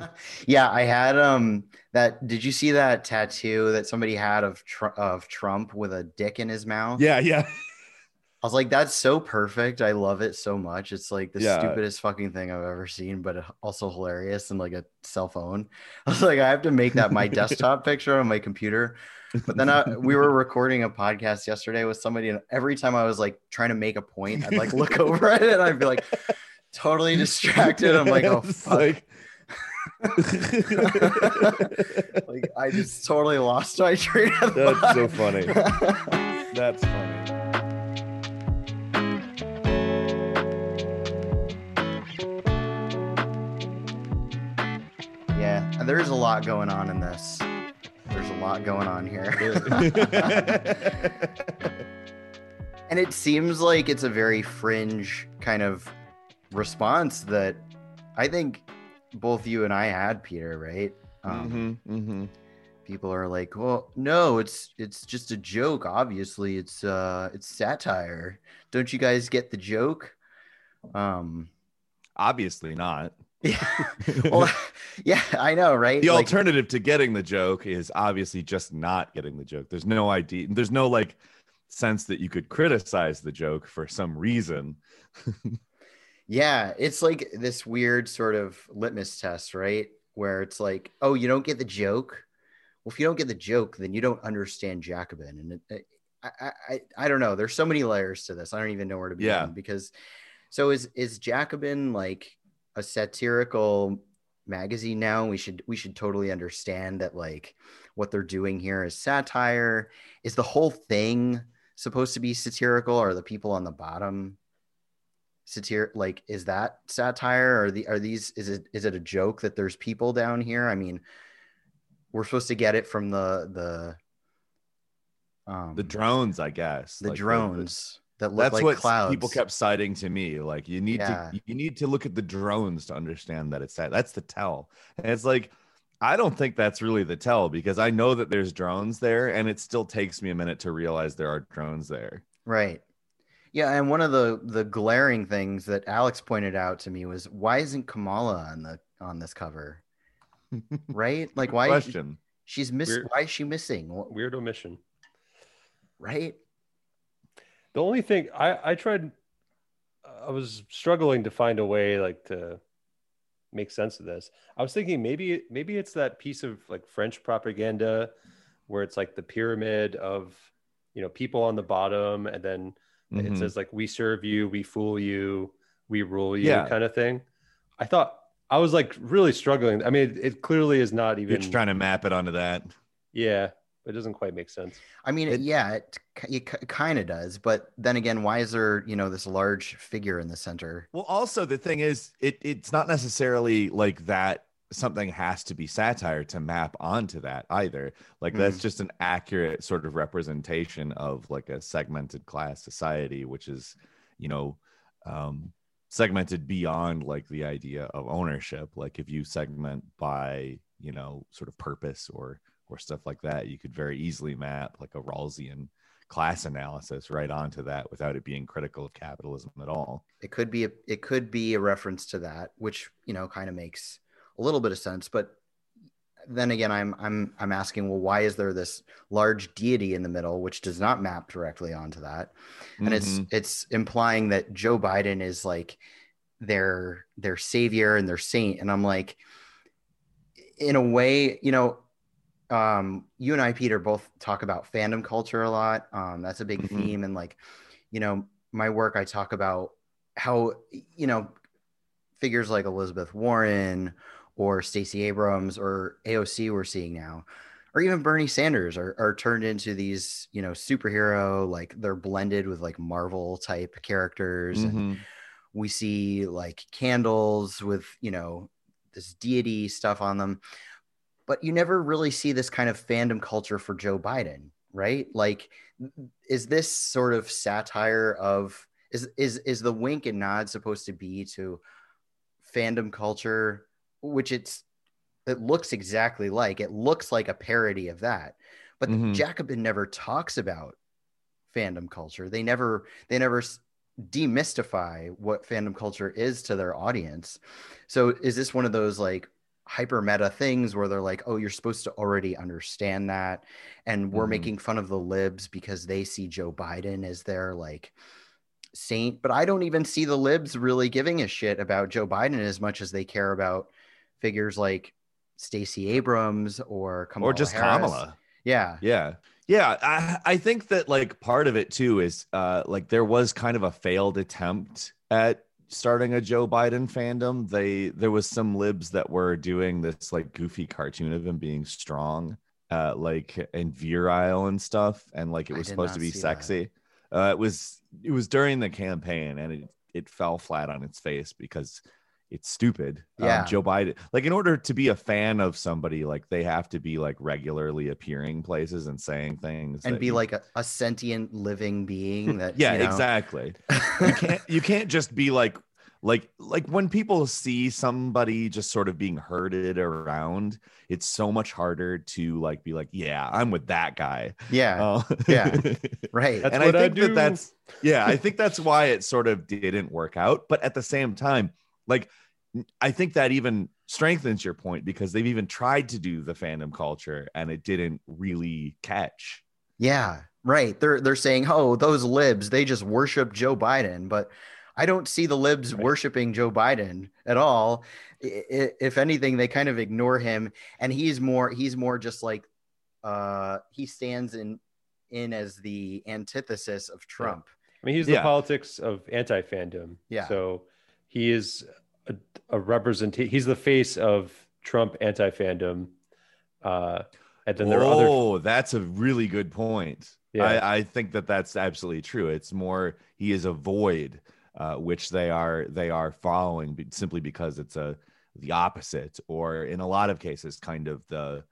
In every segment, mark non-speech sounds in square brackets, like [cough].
[laughs] yeah, I had um that. Did you see that tattoo that somebody had of Tr- of Trump with a dick in his mouth? Yeah, yeah. I was like, that's so perfect. I love it so much. It's like the Yeah. stupidest fucking thing I've ever seen, but also hilarious and like a cell phone. [laughs] I was like, I have to make that my [laughs] desktop picture on my computer. But then I, we were recording a podcast yesterday with somebody, and every time I was like trying to make a point, I'd like look over at it and I'd be like totally distracted. I'm like, oh, fuck. like- [laughs] like I just totally lost my train of thought. That's thought. so funny. [laughs] That's funny. yeah, and there's a lot going on in this. There's a lot going on here. [laughs] and it seems like it's a very fringe kind of response that I think both you and I had, Peter, right? Um, Mhm, mhm. People are like, "Well, no, it's it's just a joke. Obviously, it's uh, it's satire. Don't you guys get the joke?" Um, Obviously not. yeah, [laughs] [laughs] well, yeah, I know, right? the Like- alternative to getting the joke is obviously just not getting the joke. There's no idea. There's no like sense that you could criticize the joke for some reason. [laughs] Yeah, it's like this weird sort of litmus test, right? Where it's like, oh, you don't get the joke. Well, if you don't get the joke, then you don't understand Jacobin. And it, it, I, I, I- don't know. There's so many layers to this. I don't even know where to begin Yeah. because. So is is Jacobin like a satirical magazine now? We should we should totally understand that like what they're doing here is satire. Is the whole thing supposed to be satirical? Or are the people on the bottom satire like is that satire or the are these is it is it a joke that there's people down here i mean we're supposed to get it from the the um The drones, I guess. the like drones that look that's like what clouds people kept citing to me. Like you need Yeah. to you need to look at the drones to understand that it's that. That's the tell. And it's like I don't think that's really the tell because I know that there's drones there, and it still takes me a minute to realize there are drones there. right yeah and one of the the glaring things that alex pointed out to me was why isn't kamala on the on this cover [laughs] right like why Question. she's missing why is she missing Wh- Weird omission. right The only thing I I tried, I was struggling to find a way like to make sense of this. I was thinking maybe maybe it's that piece of like French propaganda where it's like the pyramid of you know people on the bottom, and then it Mhm. says like we serve you, we fool you, we rule you, Yeah. kind of thing. I thought I was like really struggling. I mean, it, it clearly is not You're even. trying to map it onto that. yeah, it doesn't quite make sense. I mean, It- yeah, it, it kind of does, but then again, why is there, you know, this large figure in the center? Well, also the thing is, it it's not necessarily like that. Something has to be satire to map onto that either. Like that's just an accurate sort of representation of like a segmented class society, which is, you know, um, segmented beyond like the idea of ownership. Like if you segment by, you know, sort of purpose or or stuff like that, you could very easily map like a Rawlsian class analysis right onto that without it being critical of capitalism at all. It could be, a, it could be a reference to that, which you know, kind of makes a little bit of sense. But then again, I'm, I'm, I'm asking, well, why is there this large deity in the middle, which does not map directly onto that? and it's Mhm. it's implying that Joe Biden is like their their savior and their saint and I'm like in a way you know um you and I Peter both talk about fandom culture a lot um that's a big Mhm. theme and like you know my work I talk about how you know figures like Elizabeth Warren or Stacey Abrams or AOC we're seeing now or even Bernie Sanders are, are turned into these, you know, superhero, like they're blended with like Marvel type characters. And Mhm. we see like candles with, you know, this deity stuff on them. But you never really see this kind of fandom culture for Joe Biden, right? Like, is this sort of satire of is is is the wink and nod supposed to be to fandom culture, which it's it looks exactly like it looks like a parody of that but Mhm. jacobin never talks about fandom culture they never they never demystify what fandom culture is to their audience so is this one of those like hyper meta things where they're like, oh, you're supposed to already understand that. And we're Mhm. making fun of the libs because they see Joe Biden as their like saint. But I don't even see the libs really giving a shit about Joe Biden as much as they care about figures like Stacey Abrams or Kamala or just Harris. Kamala. Yeah. Yeah. Yeah. I, I think that like part of it too is uh like there was kind of a failed attempt at starting a Joe Biden fandom. They there was some libs that were doing this like goofy cartoon of him being strong, uh like and virile and stuff. And like it was supposed to be sexy. Uh it was it was during the campaign and it it fell flat on its face because it's stupid. Um, Yeah. Joe Biden, like in order to be a fan of somebody, like they have to be like regularly appearing places and saying things And that be you- like a, a sentient living being [laughs] that yeah, you know- exactly. [laughs] You can't you can't just be like like like when people see somebody just sort of being herded around, it's so much harder to like be like, yeah, I'm with that guy. yeah, Uh, Yeah. [laughs] right. That's and I what I think that do. that's yeah, I think that's why it sort of didn't work out. But at the same time, like I think that even strengthens your point because they've even tried to do the fandom culture and it didn't really catch. Yeah, right. They're they're saying, "Oh, those libs, they just worship Joe Biden." But I don't see the libs Right. worshiping Joe Biden at all. I- I- If anything, they kind of ignore him and he's more he's more just like uh he stands in in as the antithesis of Trump. I mean, he's Yeah. the politics of anti-fandom. Yeah. So he is a, a representation. He's the face of Trump anti-fandom. Uh, and then there are other. oh, that's a really good point. Yeah. I, I think that that's absolutely true. It's more he is a void, uh, which they are they are following simply because it's a the opposite, or in a lot of cases, kind of the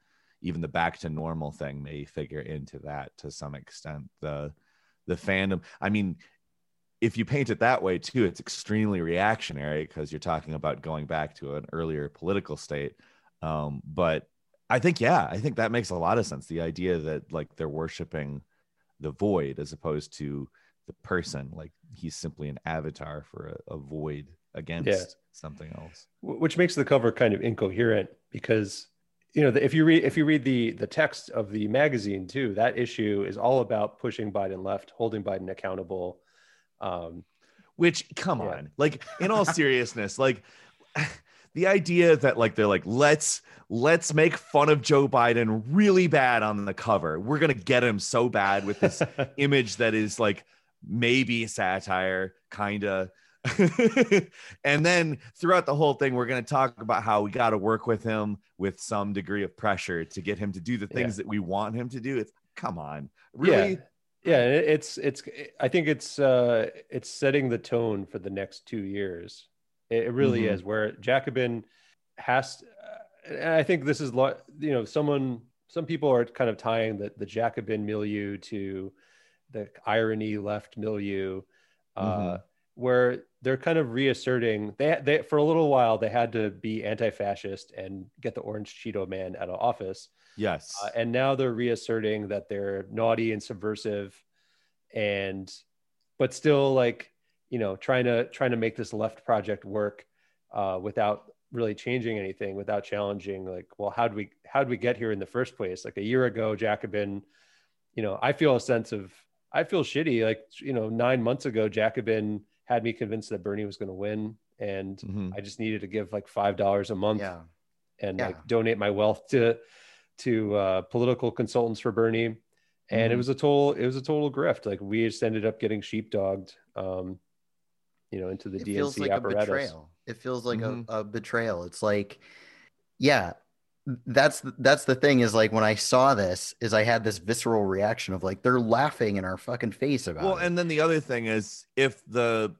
even the back to normal thing may figure into that to some extent. The the fandom. I mean, if you paint it that way too, it's extremely reactionary because you're talking about going back to an earlier political state. Um, but I think, yeah, I think that makes a lot of sense. The idea that like they're worshiping the void as opposed to the person, like he's simply an avatar for a, a void against Yeah. something else. Which makes the cover kind of incoherent because you know if you read if you read the the text of the magazine too that issue is all about pushing biden left holding biden accountable um Which, come Yeah. on, like in all [laughs] seriousness, like [sighs] the idea that like they're like let's let's make fun of Joe Biden really bad on the cover. We're gonna get him so bad with this [laughs] image that is like maybe satire, kind of. [laughs] and then throughout the whole thing, we're going to talk about how we got to work with him with some degree of pressure to get him to do the things that we want him to do. It's come on, really? yeah yeah it's it's i think it's uh it's setting the tone for the next two years it, really Mhm. is where jacobin has uh, and i think this is you know someone some people are kind of tying the the jacobin milieu to the irony left milieu uh Mhm. where they're kind of reasserting they they for a little while they had to be anti-fascist and get the orange cheeto man out of office Yes. uh, and now they're reasserting that they're naughty and subversive and but still like you know trying to trying to make this left project work uh, without really changing anything without challenging like well how do we how do we get here in the first place like a year ago jacobin you know i feel a sense of i feel shitty like you know nine months ago jacobin had me convinced that bernie was going to win and Mhm. i just needed to give like five dollars a month Yeah. and Yeah. like donate my wealth to to uh, political consultants for Bernie. And it Mhm. was a total it was a total grift. Like we just ended up getting sheepdogged, um, you know, into the DNC. it DNC feels like apparatus. a betrayal. It feels like Mhm. a, a betrayal. It's like, yeah, that's that's the thing is like when I saw this, is I had this visceral reaction of like they're laughing in our fucking face about well, it. and then the other thing is if the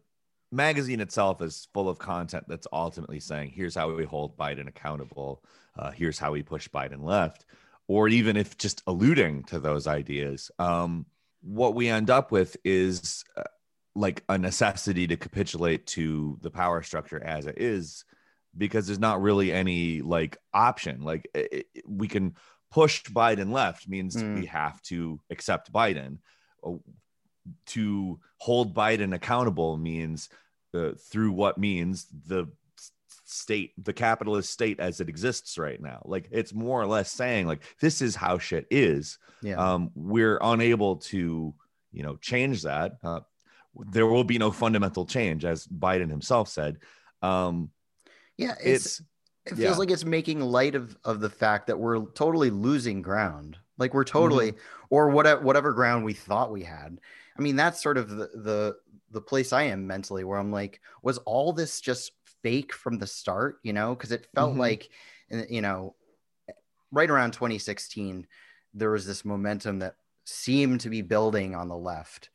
magazine itself is full of content that's ultimately saying, here's how we hold Biden accountable, uh, here's how we push Biden left, or even if just alluding to those ideas, um, what we end up with is uh, like a necessity to capitulate to the power structure as it is because there's not really any like option like it, it- we can push biden left means Mm. we have to accept biden Uh, to hold biden accountable means uh, through what means the state, the capitalist state as it exists right now. Like it's more or less saying like this is how shit is. Yeah. Um, we're unable to, you know, change that. Uh, there will be no fundamental change, as Biden himself said. Um, yeah. It's, it's it feels yeah. like it's making light of, of the fact that we're totally losing ground. Like we're totally, or whatever, whatever ground we thought we had. I mean, that's sort of the, the, the place I am mentally where I'm like, was all this just fake from the start, you know? Because it felt Mhm. like, uh, you know, right around 2016, there was this momentum that seemed to be building on the left.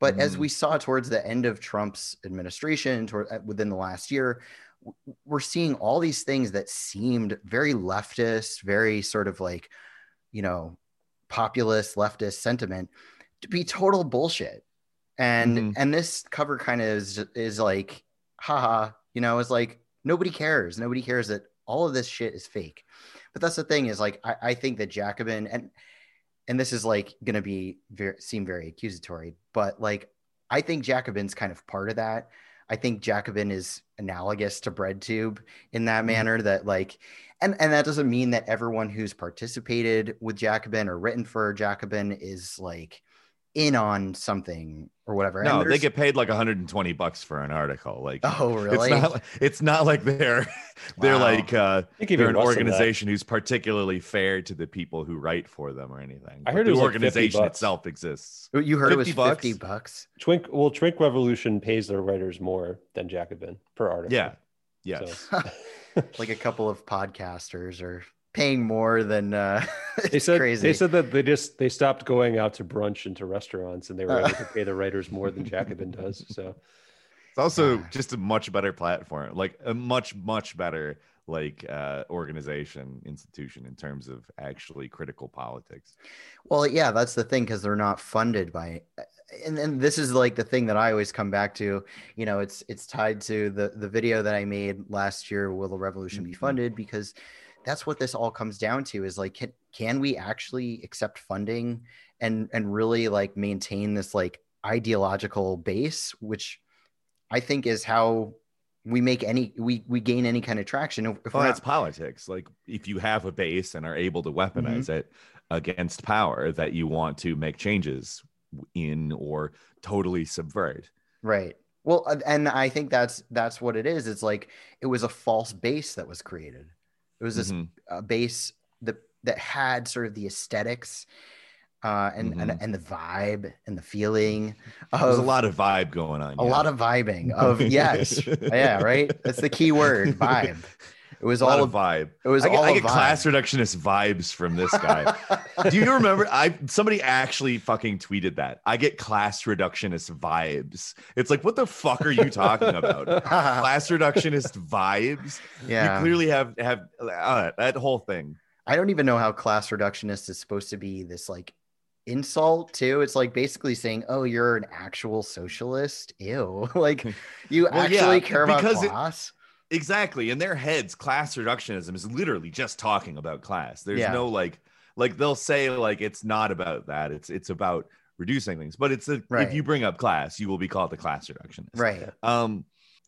But as Mhm. we saw towards the end of Trump's administration, toward, uh, within the last year, we're seeing all these things that seemed very leftist, very sort of like, you know, populist leftist sentiment to be total bullshit. And Mhm. and this cover kind of is is like, haha, you know, it's like nobody cares. Nobody cares that all of this shit is fake. But that's the thing is like I, I think that Jacobin and and this is like gonna be very seem very accusatory, but like I think Jacobin's kind of part of that. I think Jacobin is analogous to BreadTube in that Mhm. manner that like and and that doesn't mean that everyone who's participated with Jacobin or written for Jacobin is like in on something or whatever. no, they get paid like 120 bucks for an article. Like Oh really? it's not it's not like they're [laughs] they're Wow. like uh I think even they're an less than that. organization who's particularly fair to the people who write for them or anything. I But heard the it was like organization bucks. itself exists. you heard it was 50 bucks? 50 bucks. Twink well, Twink Revolution pays their writers more than Jacobin per article. Yeah. Yes. So, [laughs] [laughs] like a couple of podcasters are paying more than uh [laughs] they said crazy. they said that they just they stopped going out to brunch and to restaurants and they were Uh. able to pay the writers [laughs] more than Jacobin does. So It's also Ah. just a much better platform, like a much, much better like uh organization institution in terms of actually critical politics. Well, yeah, that's the thing because they're not funded by, and and this is like the thing that I always come back to. You know, it's it's tied to the the video that I made last year. Will the revolution be Mhm. funded? Because that's what this all comes down to. Is like, can can we actually accept funding and and really like maintain this like ideological base, which I think is how we make any we we gain any kind of traction. If Well, that's not- politics. Like if you have a base and are able to weaponize Mm-hmm. it against power that you want to make changes in or totally subvert. Right. Well, and I think that's that's what it is. It's like it was a false base that was created. It was this Mhm. uh, base that that had sort of the aesthetics uh, and, and Mhm. and the vibe and the feeling of There's a lot of vibe going on. a lot of vibing of [laughs] yes, yeah, right. That's the key word, vibe. It was all a vibe. It was I get, all I get class reductionist vibes from this guy. Do you remember? I somebody actually fucking tweeted that. I get class reductionist vibes. It's like, what the fuck are you talking about? [laughs] class reductionist vibes. yeah. You clearly have have uh, that whole thing. I don't even know how class reductionist is supposed to be this like insult too. It's like basically saying, "Oh, you're an actual socialist." Ew. [laughs] like you Well, actually yeah, care about because it- class? Exactly. In their heads, class reductionism is literally just talking about class. There's Yeah. no like like they'll say like it's not about that. It's it's about reducing things. But it's a, Right. if you bring up class, you will be called a class reductionist. right. Um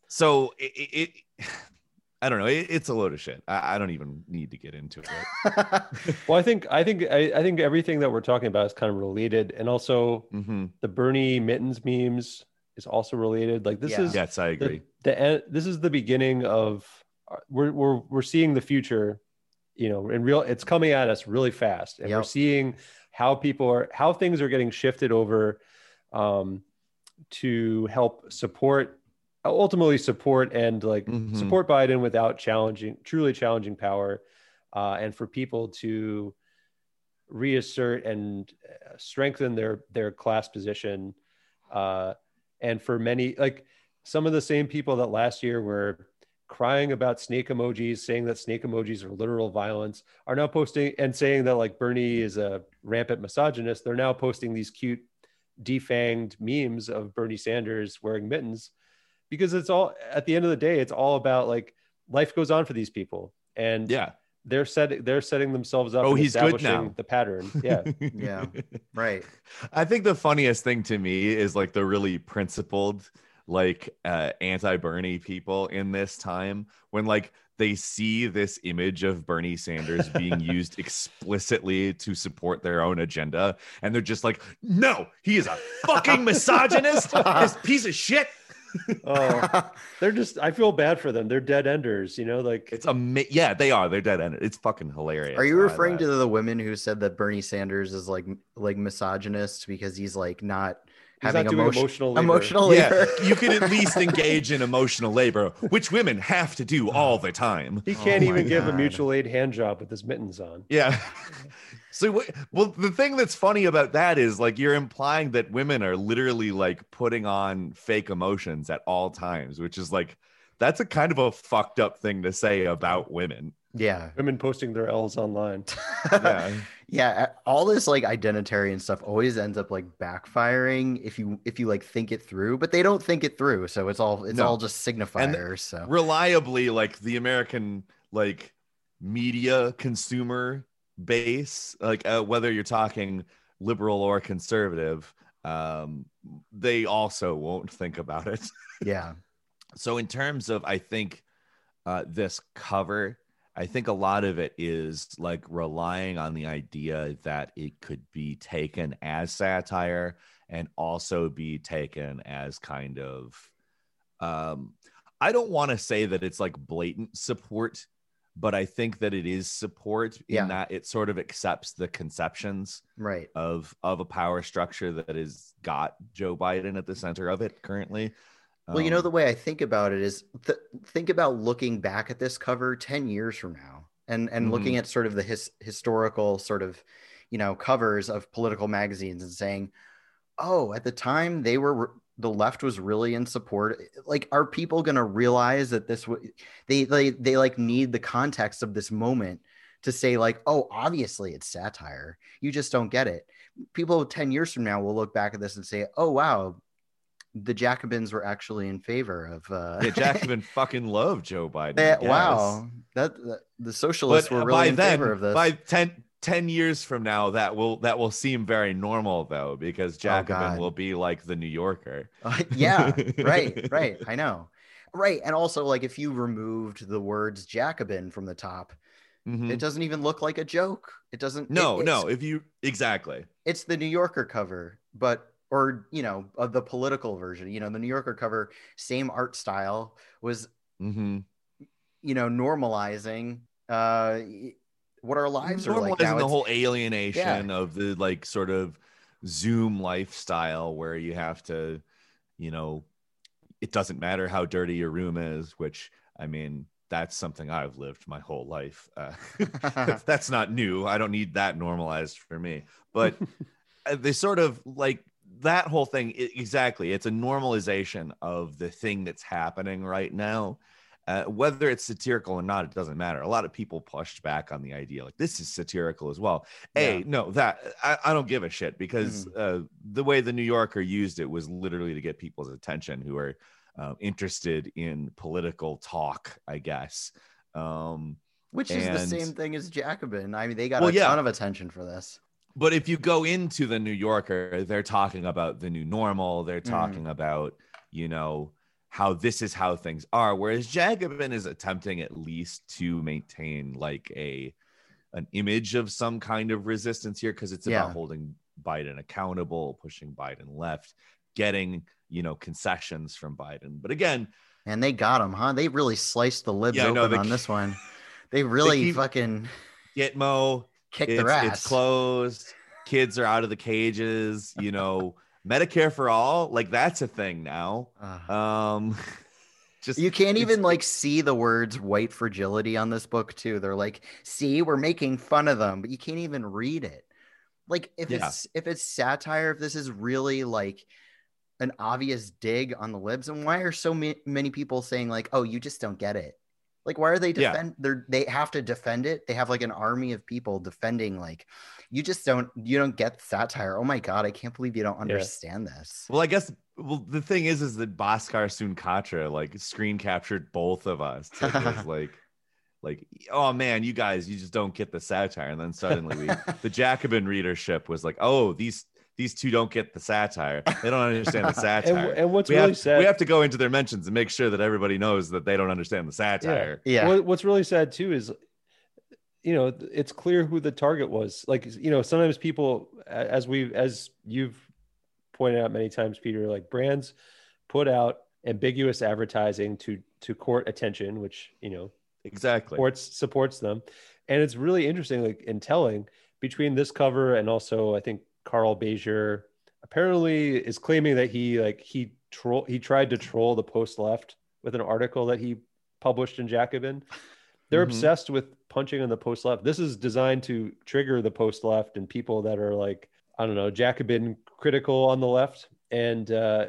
so it, it, it [sighs] I don't know. It, it's a load of shit. I, I don't even need to get into it. [laughs] well, I think I think I, I think everything that we're talking about is kind of related, and also hmm the Bernie mittens memes is also related. Like this Yeah. is Yes, I agree. the en- this is the beginning of uh, we're we're we're seeing the future you know in real it's coming at us really fast and we're seeing how people are how things are getting shifted over um to help support ultimately support and like Mhm. support biden without challenging truly challenging power uh, and for people to reassert and uh, strengthen their their class position uh, and for many like some of the same people that last year were crying about snake emojis saying that snake emojis are literal violence are now posting and saying that like bernie is a rampant misogynist they're now posting these cute defanged memes of bernie sanders wearing mittens because it's all at the end of the day it's all about like life goes on for these people and Yeah. they're setting they're setting themselves up Oh, he's good now. the pattern [laughs] yeah Yeah. Right. I think the funniest thing to me is like the really principled like uh, anti-Bernie people in this time when like they see this image of Bernie Sanders being [laughs] used explicitly to support their own agenda, and they're just like, "No, he is a fucking misogynist, this [laughs] piece of shit." oh, they're just. I feel bad for them. They're dead enders. You know, like It's a yeah, they are. They're dead ended. It's fucking hilarious. Are you referring to the women who said that Bernie Sanders is like like misogynist because he's like not he's having not doing emotion, emotional labor. emotional labor. Yeah, [laughs] you can at least engage in emotional labor, which women have to do all the time. He can't Oh my even give a mutual aid hand job with his mittens on. Yeah. [laughs] So, well, the thing that's funny about that is like you're implying that women are literally like putting on fake emotions at all times, which is like that's a kind of a fucked up thing to say about women. Yeah. Women posting their L's online. [laughs] Yeah. yeah all this like identitarian stuff always ends up like backfiring if you if you like think it through but they don't think it through so it's all it's No. all just signifiers so Reliably, like the American like media consumer base, like uh, whether you're talking liberal or conservative, um, they also won't think about it. yeah [laughs] so in terms of i think uh, this cover i think a lot of it is like relying on the idea that it could be taken as satire and also be taken as kind of um i don't want to say that it's like blatant support but i think that it is support in Yeah. that it sort of accepts the conceptions right of of a power structure that has got joe biden at the center of it currently well you know Um, the way i think about it is th- think about looking back at this cover 10 years from now and and looking at sort of the his, historical sort of you know covers of political magazines and saying oh at the time they were the left was really in support. Like are people going to realize that this w- they they they like need the context of this moment to say like oh obviously it's satire. You just don't get it. People 10 years from now will look back at this and say oh wow the jacobins were actually in favor of uh yeah, Jacobin [laughs] fucking loved Joe Biden. yes. wow that, that the socialists But were uh, really in then, favor of this by 10, 10 years from now, that will that will seem very normal though, because Jacobin Oh, will be like the New Yorker. Uh, yeah, [laughs] right, right. I know. Right. And also, like, if you removed the words Jacobin from the top, Mhm. it doesn't even look like a joke. It doesn't. No, it- no. If you exactly, It's the New Yorker cover, but, or, you know, of the political version. You know, the New Yorker cover, same art style, was, hmm you know, normalizing uh what our lives are like normalizing now. the It's- whole alienation of the like sort of Zoom lifestyle where you have to, you know, it doesn't matter how dirty your room is, which I mean, that's something I've lived my whole life. [laughs] Uh, that's, [laughs] that's not new. I don't need that normalized for me. But [laughs] uh, they sort of like that whole thing. i- exactly. It's a normalization of the thing that's happening right now. Uh, whether it's satirical or not, it doesn't matter. A lot of people pushed back on the idea like this is satirical as well. Hey, Yeah. no, that I, I don't give a shit because uh, the way the New Yorker used it was literally to get people's attention who are uh, interested in political talk, I guess. Um, which is the same thing as Jacobin. I mean, they got Well, a yeah. ton of attention for this. But if you go into the New Yorker, they're talking about the new normal. They're Mhm. talking about, you know, how this is how things are. Whereas Jacobin is attempting at least to maintain like a an image of some kind of resistance here because it's about Yeah. holding Biden accountable, pushing Biden left, getting you know concessions from Biden. But again, And they got him, huh? They really sliced the libs Yeah, open they on keep- this one. [laughs] They really keep- fucking Gitmo, kicked it's, their ass. it's closed. Kids are out of the cages. You know, Medicare for all, like that's a thing now. Ugh. Um, [laughs] just you can't even like see the words white fragility on this book too. They're like, see, we're making fun of them, but you can't even read it. Like if Yeah. it's if it's satire, if this is really like an obvious dig on the libs, and why are so ma- many people saying like, oh, you just don't get it? Like, why are they Yeah. defend? They're they have to defend it. They have like an army of people defending. Like, you just don't you don't get satire. Oh my god, I can't believe you don't understand this. Well, I guess well the thing is is that Bhaskar Sunkara like screen captured both of us. It was [laughs] like like oh man, you guys you just don't get the satire. And then suddenly we [laughs] the Jacobin readership was like, oh, these these two don't get the satire. They don't understand the [laughs] satire. and, and what's we really have, sad we have to go into their mentions and make sure that everybody knows that they don't understand the satire. Yeah. What, what's really sad too is, you know, it's clear who the target was. Like, you know, sometimes people, as we, as you've pointed out many times, Peter, like brands put out ambiguous advertising to to court attention, which you know Exactly. supports supports them, and it's really interesting, like in telling between this cover and also I think Carl Beijer apparently is claiming that he like he troll he tried to troll the post left with an article that he published in Jacobin. They're Mhm. obsessed with punching on the post left. This is designed to trigger the post left and people that are like I don't know Jacobin critical on the left, and uh,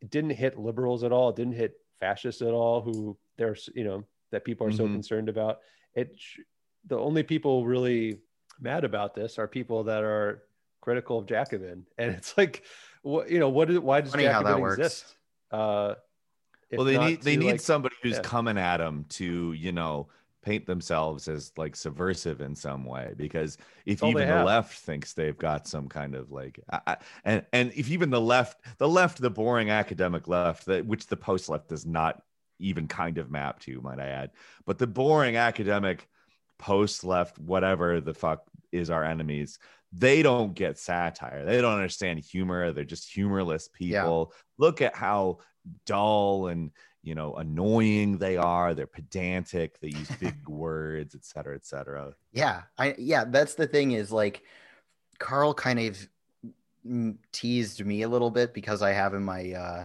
it didn't hit liberals at all. It didn't hit fascists at all. Who there's you know that people are so Mhm. concerned about. It the only people really mad about this are people that are critical of Jacobin, [laughs] and it's like, what you know, what is why does Funny how that Jacobin works. exist? Uh, well, they need they need like- somebody who's yeah. coming at them to you know paint themselves as like subversive in some way because if even the have. left thinks they've got some kind of like I, I- and and if even the left the left the boring academic left that which the post left does not even kind of map to might i add but the boring academic post left whatever the fuck is our enemies they don't get satire. They don't understand humor. They're just humorless Yeah. people. Look at how dull and you know annoying they are. They're pedantic. They use big [laughs] words et cetera et cetera. Yeah, I yeah, that's the thing is like Carl kind of teased me a little bit because I have in my uh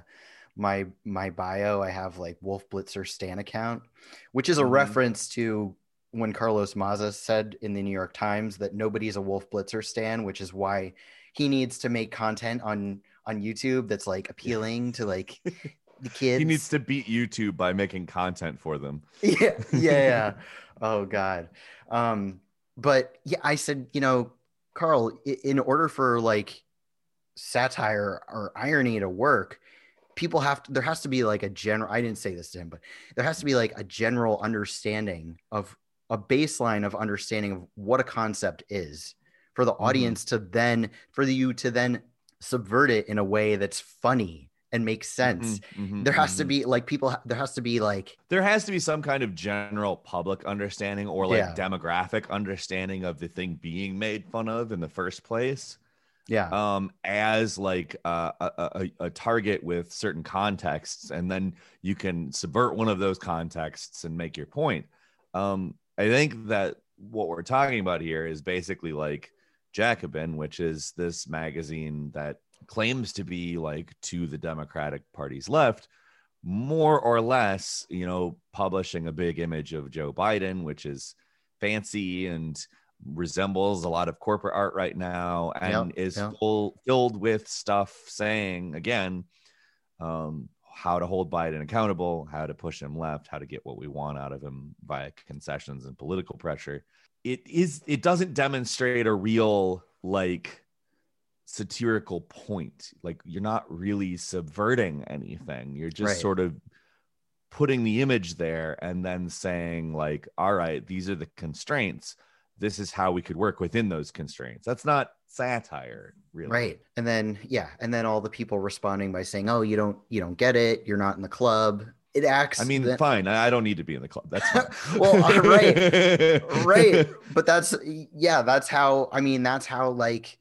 my my bio I have like Wolf Blitzer Stan account, which is a Mhm. reference to when Carlos Maza said in the New York Times that nobody's a Wolf Blitzer stan, which is why he needs to make content on on YouTube that's like appealing to like [laughs] the kids. he needs to beat youtube by making content for them. [laughs] Yeah yeah yeah. [laughs] Oh god. Um but yeah i said you know carl in order for like satire or irony to work people have to there has to be like a general i didn't say this to him but there has to be like a general understanding of a baseline of understanding of what a concept is for the Mhm. audience to then for you to then subvert it in a way that's funny and makes sense Mhm, mhm, there has to mhm. be like people there has to be like there has to be some kind of general public understanding or like Yeah. demographic understanding of the thing being made fun of in the first place yeah um as like uh, a, a, a target with certain contexts and then you can subvert one of those contexts and make your point um i think that what we're talking about here is basically like jacobin which is this magazine that claims to be like to the democratic party's left more or less you know publishing a big image of joe biden which is fancy and resembles a lot of corporate art right now and Yep, is yep. full filled with stuff saying again um, how to hold Biden accountable, how to push him left, how to get what we want out of him via concessions and political pressure. It is it doesn't demonstrate a real like satirical point. Like you're not really subverting anything. You're just Right. sort of putting the image there and then saying like all right these are the constraints this is how we could work within those constraints that's not satire really. Right. And then yeah and then all the people responding by saying oh you don't you don't get it. You're not in the club. It acts i mean then- fine. I don't need to be in the club. That's. [laughs] Well, uh, right, [laughs] right. But that's yeah that's how i mean that's how like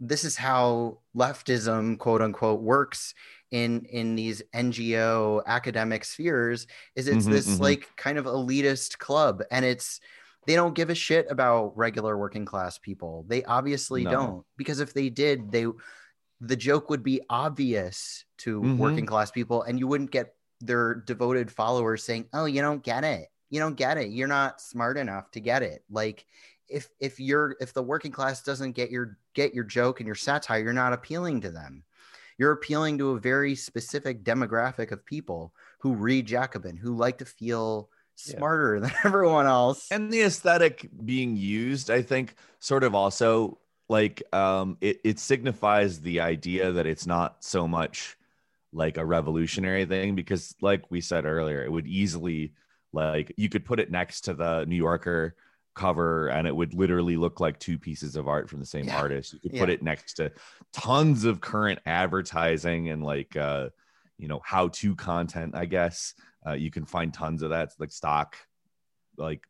this is how leftism quote unquote works in in these ngo academic spheres is it's Mhm, this mhm. like kind of elitist club. And it's they don't give a shit about regular working class people. They obviously No. don't because if they did they the joke would be obvious to Mhm. working class people and you wouldn't get their devoted followers saying oh you don't get it. You don't get it. You're not smart enough to get it. Like if if you're if the working class doesn't get your get your joke and your satire you're not appealing to them. You're appealing to a very specific demographic of people who read jacobin who like to feel Yeah. smarter [laughs] than everyone else and the aesthetic being used i think sort of also like um it, it signifies the idea that it's not so much like a revolutionary thing because like we said earlier it would easily like you could put it next to the new yorker cover and it would literally look like two pieces of art from the same Yeah. artist. You could put it next to tons of current advertising and like uh you know how to content, I guess. Uh, you can find tons of that like stock like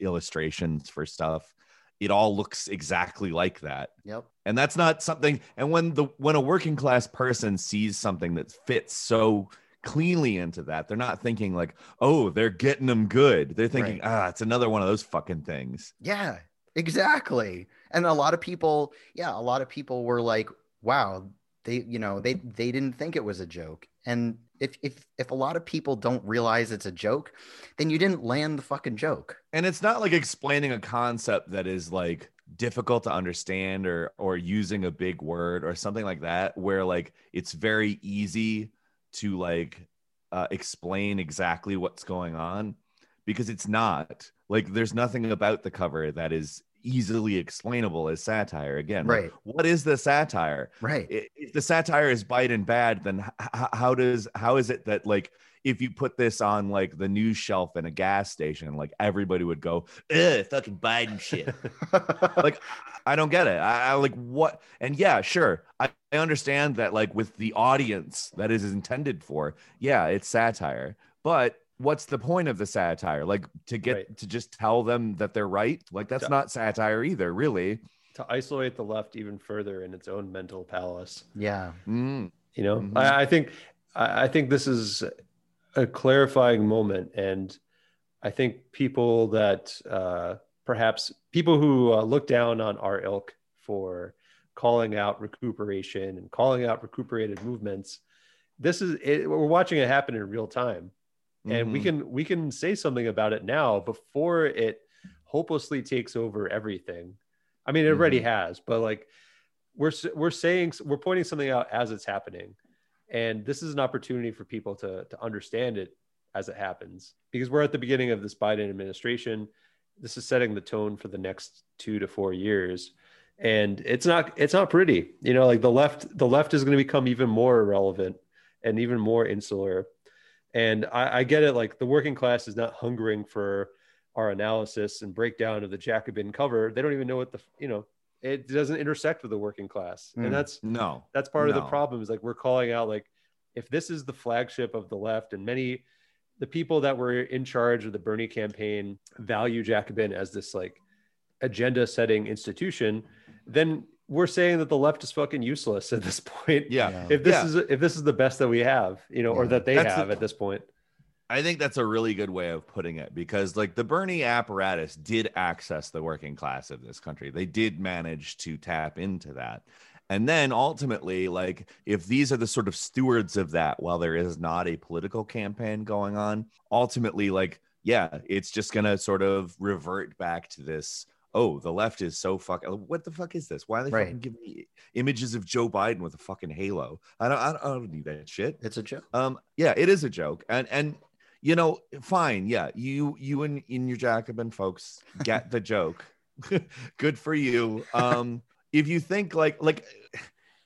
illustrations for stuff. It all looks exactly like that Yep. and that's not something and when the when a working class person sees something that fits so cleanly into that they're not thinking like oh they're getting them good they're thinking Right. ah it's another one of those fucking things Yeah, exactly. And a lot of people, yeah, a lot of people were like, wow, they, you know, they they didn't think it was a joke. And if if if a lot of people don't realize it's a joke, then you didn't land the fucking joke. and it's not like explaining a concept that is like difficult to understand or or using a big word or something like that where like it's very easy to like uh, explain exactly what's going on because it's not like there's nothing about the cover that is easily explainable as satire again like, Right. what is the satire Right. if the satire is Biden bad, then h- h- how does how is it that like if you put this on like the news shelf in a gas station, like everybody would go, "Ugh, fucking Biden shit." [laughs] like I don't get it. I, I like what? And yeah, sure, I, I understand that like with the audience that is intended for, yeah, it's satire, but. What's the point of the satire? Like to get Right. to just tell them that they're right? Like that's Yeah. not satire either, really. to isolate the left even further in its own mental palace. yeah. Mm. You know, Mhm. I, I think I I think this is a clarifying moment, and I think people that uh, perhaps people who uh, look down on our ilk for calling out recuperation and calling out recuperated movements, this is it, we're watching it happen in real time, and we Mhm. can we can say something about it now before it hopelessly takes over everything. I mean, it already has, but like we're we're saying we're pointing something out as it's happening, and this is an opportunity for people to to understand it as it happens because we're at the beginning of this Biden administration. This is setting the tone for the next two to four years, and it's not it's not pretty. You know, like the left the left is going to become even more irrelevant and even more insular. And I, I get it. Like the working class is not hungering for our analysis and breakdown of the Jacobin cover. They don't even know what the you know it doesn't intersect with the working class, Mm. and that's no. that's part of the problem. Is like we're calling out like if this is the flagship of the left, and many the people that were in charge of the Bernie campaign value Jacobin as this like agenda setting institution, then we're saying that the left is fucking useless at this [laughs] point. Yeah. Yeah. If this Yeah. is if this is the best that we have, you know, or that they That's have the- at this point. I think that's a really good way of putting it because, like, the Bernie apparatus did access the working class of this country. They did manage to tap into that. And then ultimately, like, if these are the sort of stewards of that while there is not a political campaign going on, ultimately, like, yeah, it's just going to sort of revert back to this. Oh, the left is so fucking. What the fuck is this? Why are they Right. fucking giving me images of Joe Biden with a fucking halo? I don't. I don't, I don't need that shit. It's a joke. Um, yeah, it is a joke, and and you know, fine, yeah, you you and in your Jacobin folks get the joke. [laughs] Good for you. Um, if you think like like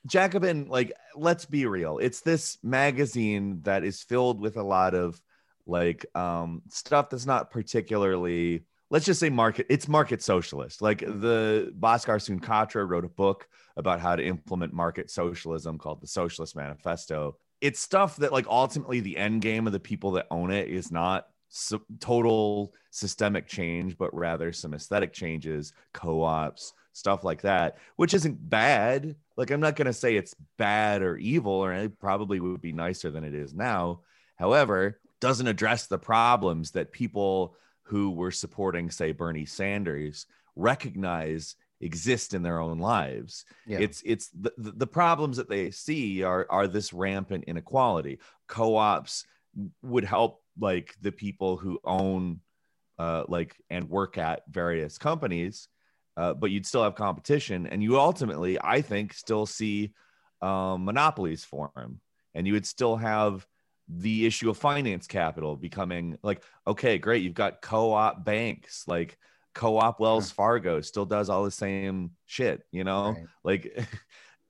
Jacobin, like let's be real, it's this magazine that is filled with a lot of like um stuff that's not particularly let's just say market it's market socialist. Like mm. the Bhaskar Sunkara wrote a book about how to implement market socialism called the socialist manifesto. It's stuff that like ultimately the end game of the people that own it is not so, total systemic change but rather some aesthetic changes co-ops stuff like that which isn't bad. Like i'm not going to say it's bad or evil or it probably would be nicer than it is now. However doesn't address the problems that people who were supporting say bernie sanders recognize exist in their own lives Yeah. it's it's the, the problems that they see are are this rampant inequality co-ops would help like the people who own uh like and work at various companies uh, but you'd still have competition and you ultimately i think still see um, monopolies form and you would still have the issue of finance capital becoming like okay great you've got co-op banks like co-op wells fargo still does all the same shit you know Right. like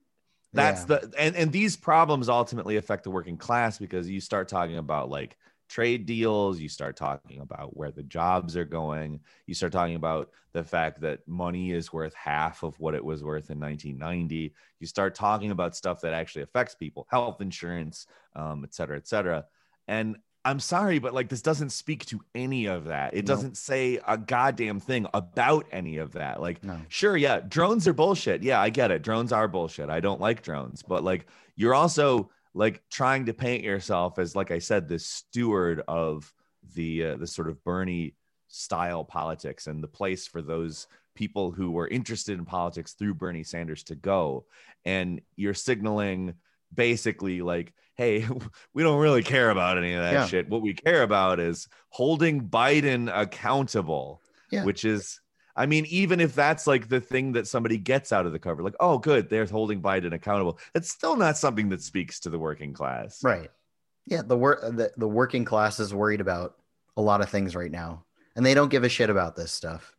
[laughs] that's Yeah. the and and these problems ultimately affect the working class because you start talking about like trade deals, you start talking about where the jobs are going, you start talking about the fact that money is worth half of what it was worth in 1990. You start talking about stuff that actually affects people, health insurance, um, et cetera, et cetera. And I'm sorry, but like this doesn't speak to any of that. It No. doesn't say a goddamn thing about any of that. Like, No. sure, yeah, drones are bullshit. Yeah, I get it. Drones are bullshit. I don't like drones, but like you're also like trying to paint yourself as, like I said, this steward of the uh, the sort of Bernie style politics and the place for those people who were interested in politics through Bernie Sanders to go. And you're signaling basically like, hey, [laughs] we don't really care about any of that Yeah. shit. What we care about is holding Biden accountable, Yeah. which is I mean, even if that's like the thing that somebody gets out of the cover, like, oh, good, they're holding Biden accountable. It's still not something that speaks to the working class. Right. Yeah, the work the, the working class is worried about a lot of things right now. And they don't give a shit about this stuff.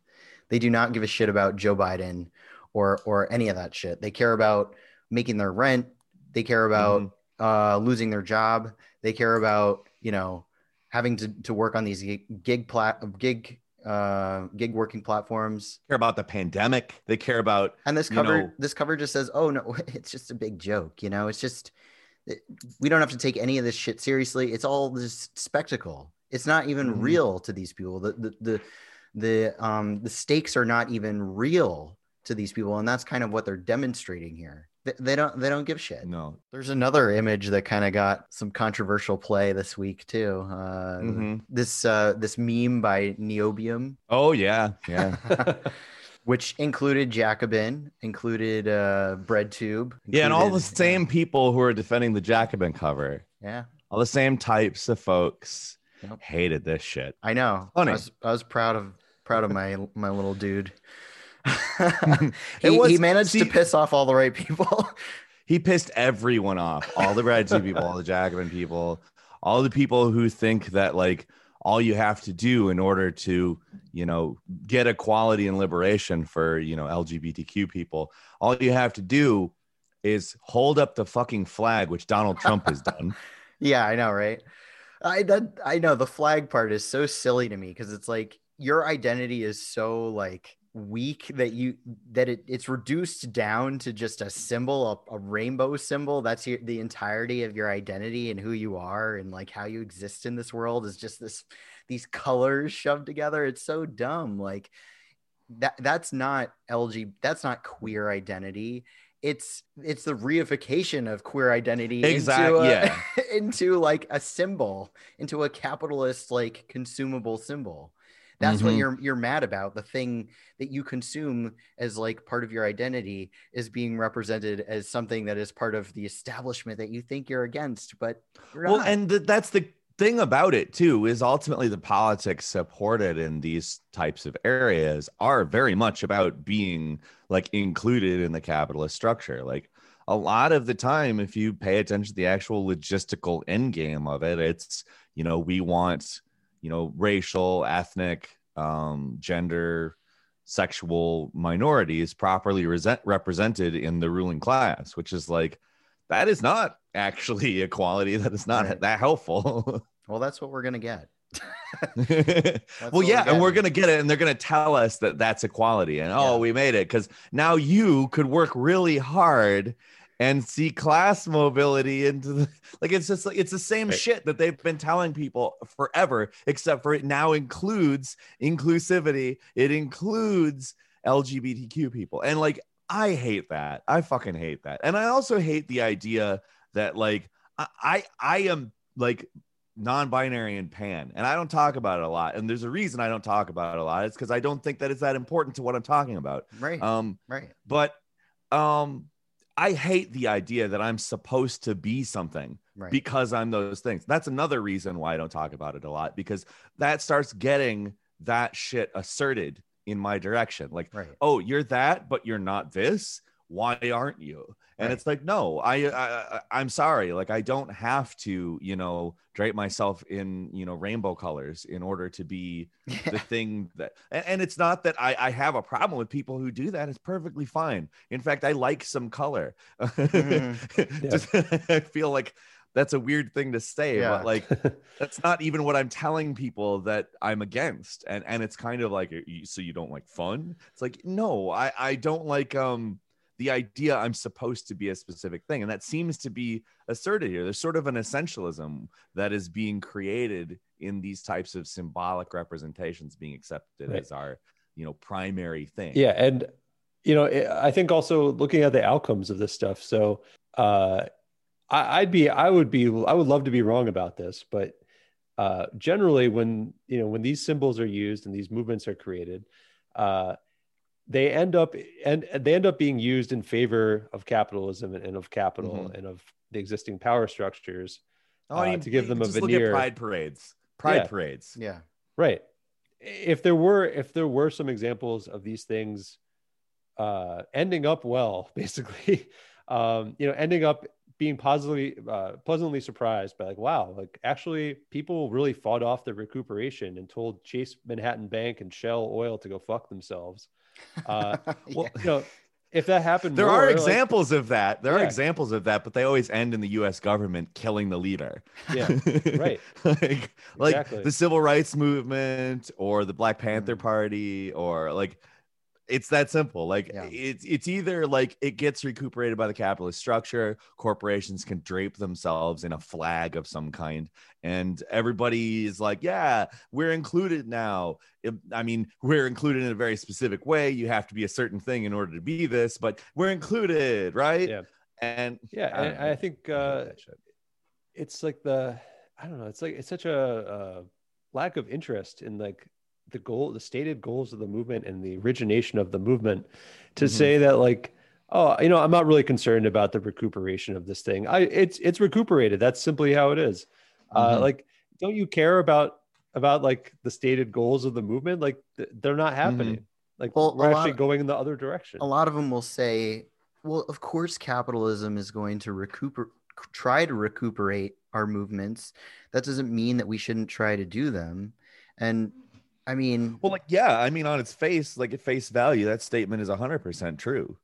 They do not give a shit about Joe Biden or or any of that shit. They care about making their rent. They care about uh, losing their job. They care about, you know, having to, to work on these gig gig plat gig uh gig working platforms. Care about the pandemic. They care about and this You cover know- this cover just says oh no [laughs] it's just a big joke you know? It's just it- we don't have to take any of this shit seriously. It's all this spectacle. It's not even Mhm. real to these people. The, the the the um the stakes are not even real to these people and that's kind of what they're demonstrating here they, don't they don't give shit no. there's another image that kind of got some controversial play this week too uh Mhm. this uh this meme by neobium Oh yeah, yeah. [laughs] [laughs] which included Jacobin, included uh, BreadTube. Yeah, and all the included- same people who are defending the Jacobin cover, Yeah, all the same types of folks Yep. hated this shit. I know. Funny. I was, I was proud of proud of my my little dude. [laughs] He, was- he managed see- to piss off all the right people. [laughs] He pissed everyone off. All the Red Sea people, all the Jacobin people, all the people who think that like all you have to do in order to, you know, get equality and liberation for, you know, LGBTQ people, all you have to do is hold up the fucking flag, which Donald Trump has done. [laughs] yeah, I know, right? I that I know the flag part is so silly to me because it's like your identity is so like weak that you that it, it's reduced down to just a symbol a, a rainbow symbol. That's your, the entirety of your identity and who you are and like how you exist in this world is just this these colors shoved together. It's so dumb. Like that that's not lg that's not queer identity. It's it's the reification of queer identity Exact- into a, yeah. [laughs] into like a symbol into a capitalist like consumable symbol that's what Mhm. you're you're mad about the thing that you consume as like part of your identity is being represented as something that is part of the establishment that you think you're against but you're well not. and th- that's the thing about it too is ultimately the politics supported in these types of areas are very much about being like included in the capitalist structure like a lot of the time if you pay attention to the actual logistical end game of it it's you know we want you know racial ethnic um gender sexual minorities properly resent- represented in the ruling class which is like that is not actually [laughs] equality that is not Right. that helpful [laughs] well that's what we're gonna get [laughs] well yeah we're and we're gonna get it and they're gonna tell us that that's equality and oh Yeah. we made it because now you could work really hard and see class mobility into the [laughs] like it's just like it's the same Right. shit that they've been telling people forever except for it now includes inclusivity. It includes lgbtq people. And like i hate that. I fucking hate that. And i also hate the idea that like i i, I am like non-binary and pan and i don't talk about it a lot. And there's a reason i don't talk about it a lot. It's because i don't think that it's that important to what i'm talking about. Right. Um right. but um i hate the idea that i'm supposed to be something right. because i'm those things. That's another reason why i don't talk about it a lot because that starts getting that shit asserted in my direction. Like right. oh you're that but you're not this why aren't you and Right. it's like no I, I i'm sorry like i don't have to you know drape myself in you know rainbow colors in order to be [laughs] the thing that and, and it's not that I, I have a problem with people who do that it's perfectly fine in fact i like some color [laughs] Mhm. Just- [laughs] i feel like that's a weird thing to say, Yeah. but like that's not even what I'm telling people that I'm against. And and it's kind of like so you don't like fun. It's like no, I I don't like um the idea I'm supposed to be a specific thing, and that seems to be asserted here. There's sort of an essentialism that is being created in these types of symbolic representations being accepted Right. as our you know primary thing. yeah and you know i think also looking at the outcomes of this stuff so uh I, i'd be i would be i would love to be wrong about this but uh generally when you know when these symbols are used and these movements are created uh they end up and they end up being used in favor of capitalism and of capital Mhm. and of the existing power structures Oh, I uh, mean, to give them a just look veneer. at pride parades. Pride Yeah. parades. Yeah. Right. If there were if there were some examples of these things uh ending up well, [laughs] basically, um, you know, ending up being positively uh, pleasantly surprised by like, wow, like actually people really fought off the recuperation and told Chase Manhattan Bank and Shell Oil to go fuck themselves. Uh, [laughs] well, you know, if that happened, There more, are like- examples of that. There are examples of that, but they always end in the U.S. government killing the leader. Yeah, [laughs] right. like, like the civil rights movement or the Black Panther Mhm. Party or like it's that simple. Like Yeah. it's it's either like it gets recuperated by the capitalist structure, corporations can drape themselves in a flag of some kind, and everybody is like, yeah, we're included now. It- I mean, we're included in a very specific way. You have to be a certain thing in order to be this, but we're included, right? Yeah. And yeah, I and I think uh, it's like the I don't know. It's like it's such a, uh lack of interest in like the goal, the stated goals of the movement and the origination of the movement to Mhm. say that like oh you know I'm not really concerned about the recuperation of this thing. I it's it's recuperated. That's simply how it is. Uh, Mhm. like don't you care about about like the stated goals of the movement? Like th- they're not happening. Like Well, we're actually of- going in the other direction. a lot of them will say, well, of course, capitalism is going to recuperate, try to recuperate our movements. That doesn't mean that we shouldn't try to do them. And I mean, Well, like, yeah, I mean, on its face, like at face value, that statement is 100% true.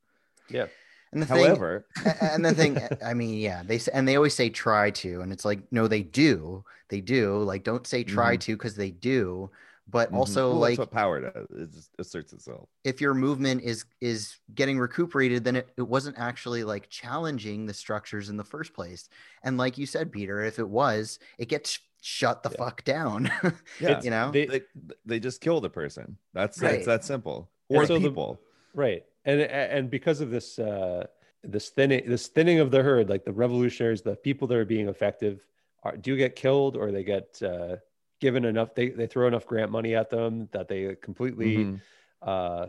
yeah. and the thing, However, a- and the thing, I mean, yeah, they say, and they always say try to, and it's like, no, they do, they do. Like, don't say try to because they do. But Mhm. also, Well, like, that's what power does. It just asserts itself. if your movement is is getting recuperated then it, it wasn't actually like challenging the structures in the first place and like you said peter if it was it gets shut the Yeah. fuck down [laughs] Yeah, you know They- they they just kill the person. That's Right. it's that simple. And Or so the- people. right and and because of this uh this thinning this thinning of the herd like the revolutionaries the people that are being effective are, do get killed or they get uh given enough they, they throw enough grant money at them that they completely Mhm. uh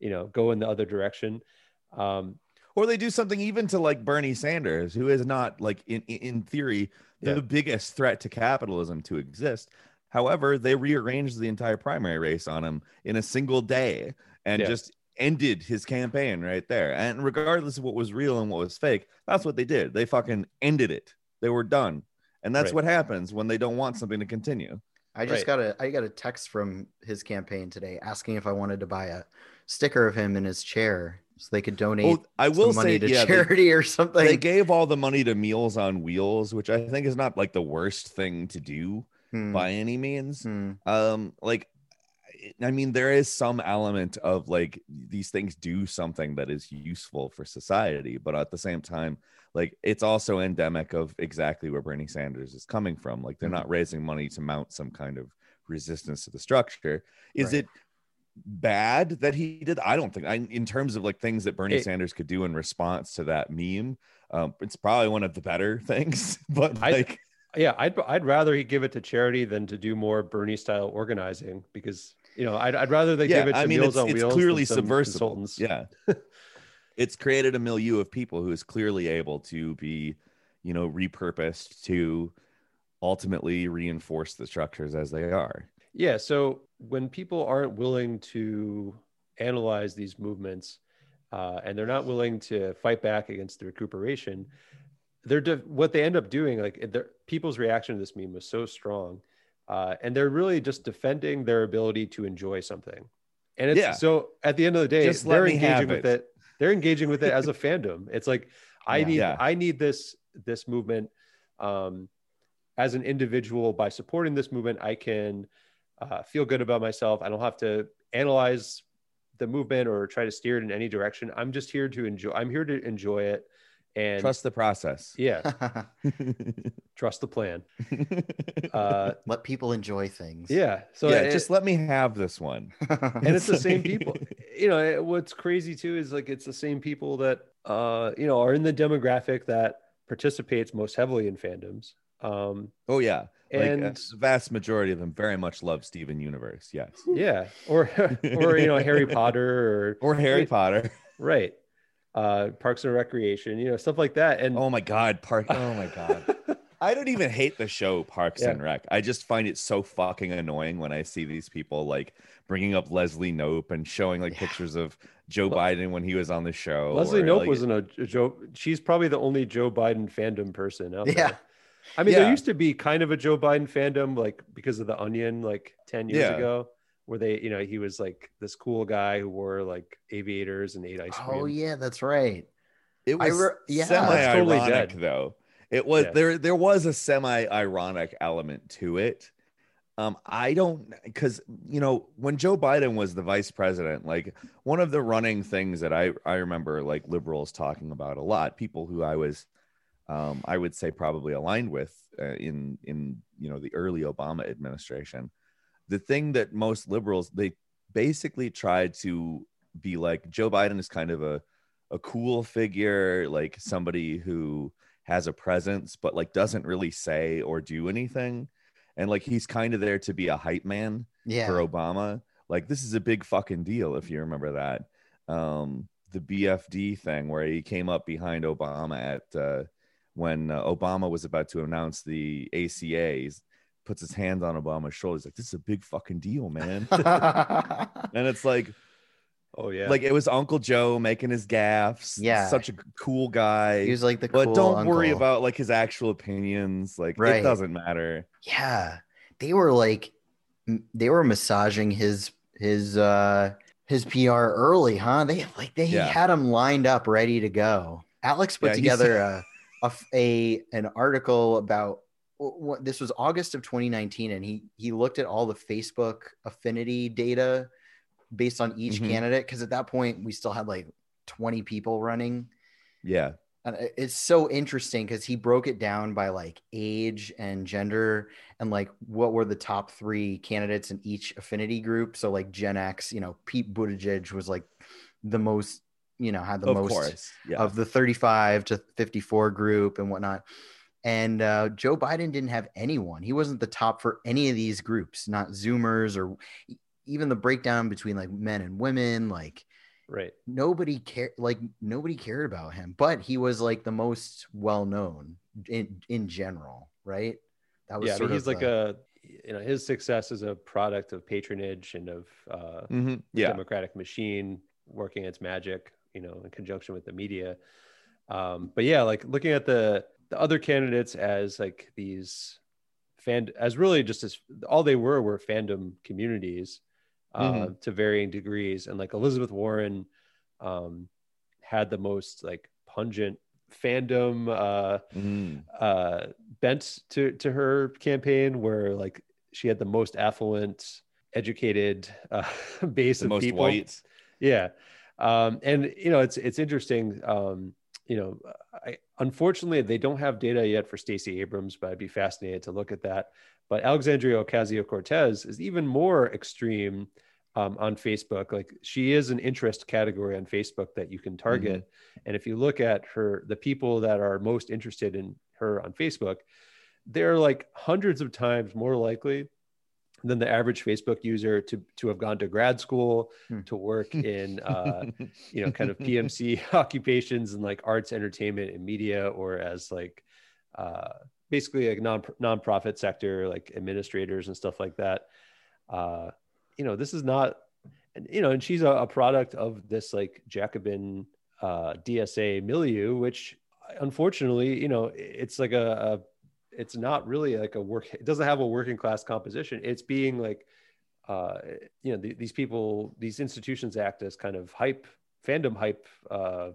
you know go in the other direction um Or they do something even to like Bernie Sanders, who is not like in in- in theory the Yeah. biggest threat to capitalism to exist. However, they rearranged the entire primary race on him in a single day and Yeah. just ended his campaign right there. And regardless of what was real and what was fake, that's what they did. They fucking ended it. They were done. And that's Right. what happens when they don't want something to continue. i just Right. got a i got a text from his campaign today asking if i wanted to buy a sticker of him in his chair so they could donate Well, I will some money say, to yeah, they- charity or something they gave all the money to Meals on Wheels, which I think is not like the worst thing to do Hmm, by any means. hmm. Um, like, I mean, there is some element of like these things do something that is useful for society, but at the same time, like it's also endemic of exactly where Bernie Sanders is coming from. Like, they're Mhm. not raising money to mount some kind of resistance to the structure. Is Right. it bad that he did? I don't think. I, in terms of like things that Bernie It- Sanders could do in response to that meme, um, it's probably one of the better [laughs] things. But I- like, yeah i'd i'd rather he give it to charity than to do more bernie style organizing because you know i'd, I'd rather they give it to I mean, meals it's, on it's wheels clearly subversive. Yeah, [laughs] it's created a milieu of people who is clearly able to be, you know, repurposed to ultimately reinforce the structures as they are. Yeah. So when people aren't willing to analyze these movements uh, and they're not willing to fight back against the recuperation, they're de- what they end up doing. Like people's reaction to this meme was so strong, uh, and they're really just defending their ability to enjoy something. And it's Yeah. so at the end of the day, they're engaging with it. it. They're engaging with it as a fandom. [laughs] It's like I Yeah. need Yeah. I need this this movement um, as an individual by supporting this movement i can uh, feel good about myself. I don't have to analyze the movement or try to steer it in any direction. I'm just here to enjoy i'm here to enjoy it and Trust the process. yeah. [laughs] [laughs] Trust the plan. [laughs] Uh, Let people enjoy things. yeah. So yeah, it- just let me have this one. and it's the same people. You know it- what's crazy too is like it's the same people that uh you know are in the demographic that participates most heavily in fandoms um Oh yeah, like, uh, and the vast majority of them very much love Steven Universe. Yes, [laughs] yeah or [laughs] or you know harry potter or or Harry Potter. right uh parks and recreation you know stuff like that and Oh my God, Park. [laughs] Oh my God. I don't even hate the show Parks Yeah. and Rec. I just find it so fucking annoying when I see these people like bringing up Leslie Knope and showing like Yeah. pictures of Joe Biden when he was on the show. leslie or, nope like, wasn't a, a joe she's probably the only joe biden fandom person out Yeah. there i mean there used to be kind of a joe biden fandom like because of the onion like 10 years Yeah. ago where they you know he was like this cool guy who wore like aviators and ate ice cream Oh yeah, that's right. It was re- yeah. semi That's totally ironic though. It was Yeah. there. There was a semi ironic element to it. Um, I don't because you know when Joe Biden was the vice president, like one of the running things that I I remember like liberals talking about a lot, people who I was, um, I would say probably aligned with uh, in in you know the early Obama administration. The thing that most liberals they basically tried to be like Joe Biden is kind of a a cool figure, like somebody who has a presence, but like doesn't really say or do anything. And like he's kind of there to be a hype man Yeah. for Obama. Like this is a big fucking deal if you remember that. Um, the BFD thing where he came up behind Obama at uh, when uh, Obama was about to announce the ACA. Puts his hands on Obama's shoulder. He's like, "This is a big fucking deal, man." [laughs] and it's like, oh yeah like it was Uncle Joe making his gaffes. Yeah. such a cool guy. he was like the but cool don't worry about like his actual opinions. Like Right. it doesn't matter. Yeah, they were like, they were massaging his his uh his PR early, huh? They like they Yeah. had him lined up, ready to go. Alex put Yeah, together [laughs] a, a a an article about what this was August of 2019, and he he looked at all the Facebook affinity data based on each Mhm. candidate because at that point we still had like 20 people running. Yeah. And it's so interesting because he broke it down by like age and gender and like what were the top three candidates in each affinity group. So like Gen X, you know, Pete Buttigieg was like the most, you know, had the of most course. Yeah. of the 35 to 54 group and whatnot. And uh, Joe Biden didn't have anyone. He wasn't the top for any of these groups, not Zoomers or even the breakdown between like men and women. Like right nobody cared like nobody cared about him but he was like the most well known in in general right that was yeah I sort mean, he's of like the- a you know his success is a product of patronage and of uh Mhm. Yeah. democratic machine working its magic you know in conjunction with the media um but yeah like looking at the the other candidates as like these fan as really just as all they were were fandom communities uh, Mhm. to varying degrees and like elizabeth warren um had the most like pungent fandom uh Mhm. uh bent to to her campaign where like she had the most affluent educated uh, [laughs] base The of most people white. yeah um and you know it's it's interesting um you know i unfortunately they don't have data yet for stacey abrams but i'd be fascinated to look at that. But alexandria ocasio-cortez is even more extreme um, on facebook. Like she is an interest category on facebook that you can target. And if you look at her the people that are most interested in her on facebook they're like hundreds of times more likely than the average Facebook user to to have gone to grad school, Hmm. to work in [laughs] uh, you know kind of PMC [laughs] occupations and like arts, entertainment, and media, or as like uh, basically like non nonprofit sector like administrators and stuff like that. Uh, you know, this is not, and you know, and she's a, a product of this like Jacobin uh, DSA milieu, which unfortunately, you know, it's like a, a it's not really like a work it doesn't have a working class composition. It's being like uh you know th- these people these institutions act as kind of hype fandom hype uh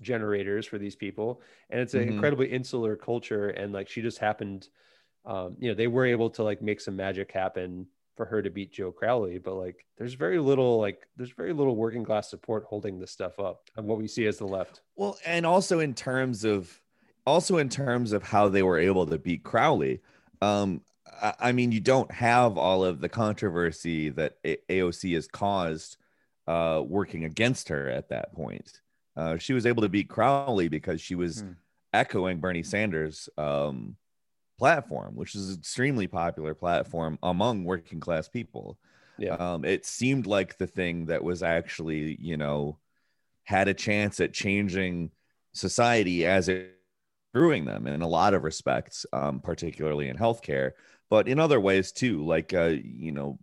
generators for these people. And it's an Mhm. incredibly insular culture. And like she just happened um you know they were able to like make some magic happen for her to beat joe crowley. But like there's very little like there's very little working class support holding this stuff up and what we see as the left. Well, and also in terms of also in terms of how they were able to beat Crowley. Um, I, I mean, you don't have all of the controversy that A- AOC has caused uh, working against her at that point. Uh, she was able to beat Crowley because she was Hmm. echoing Bernie Sanders' um, platform, which is an extremely popular platform among working class people. yeah Um, it seemed like the thing that was actually, you know, had a chance at changing society as it brewing them in a lot of respects, um, particularly in healthcare, but in other ways too. Like, uh, you know,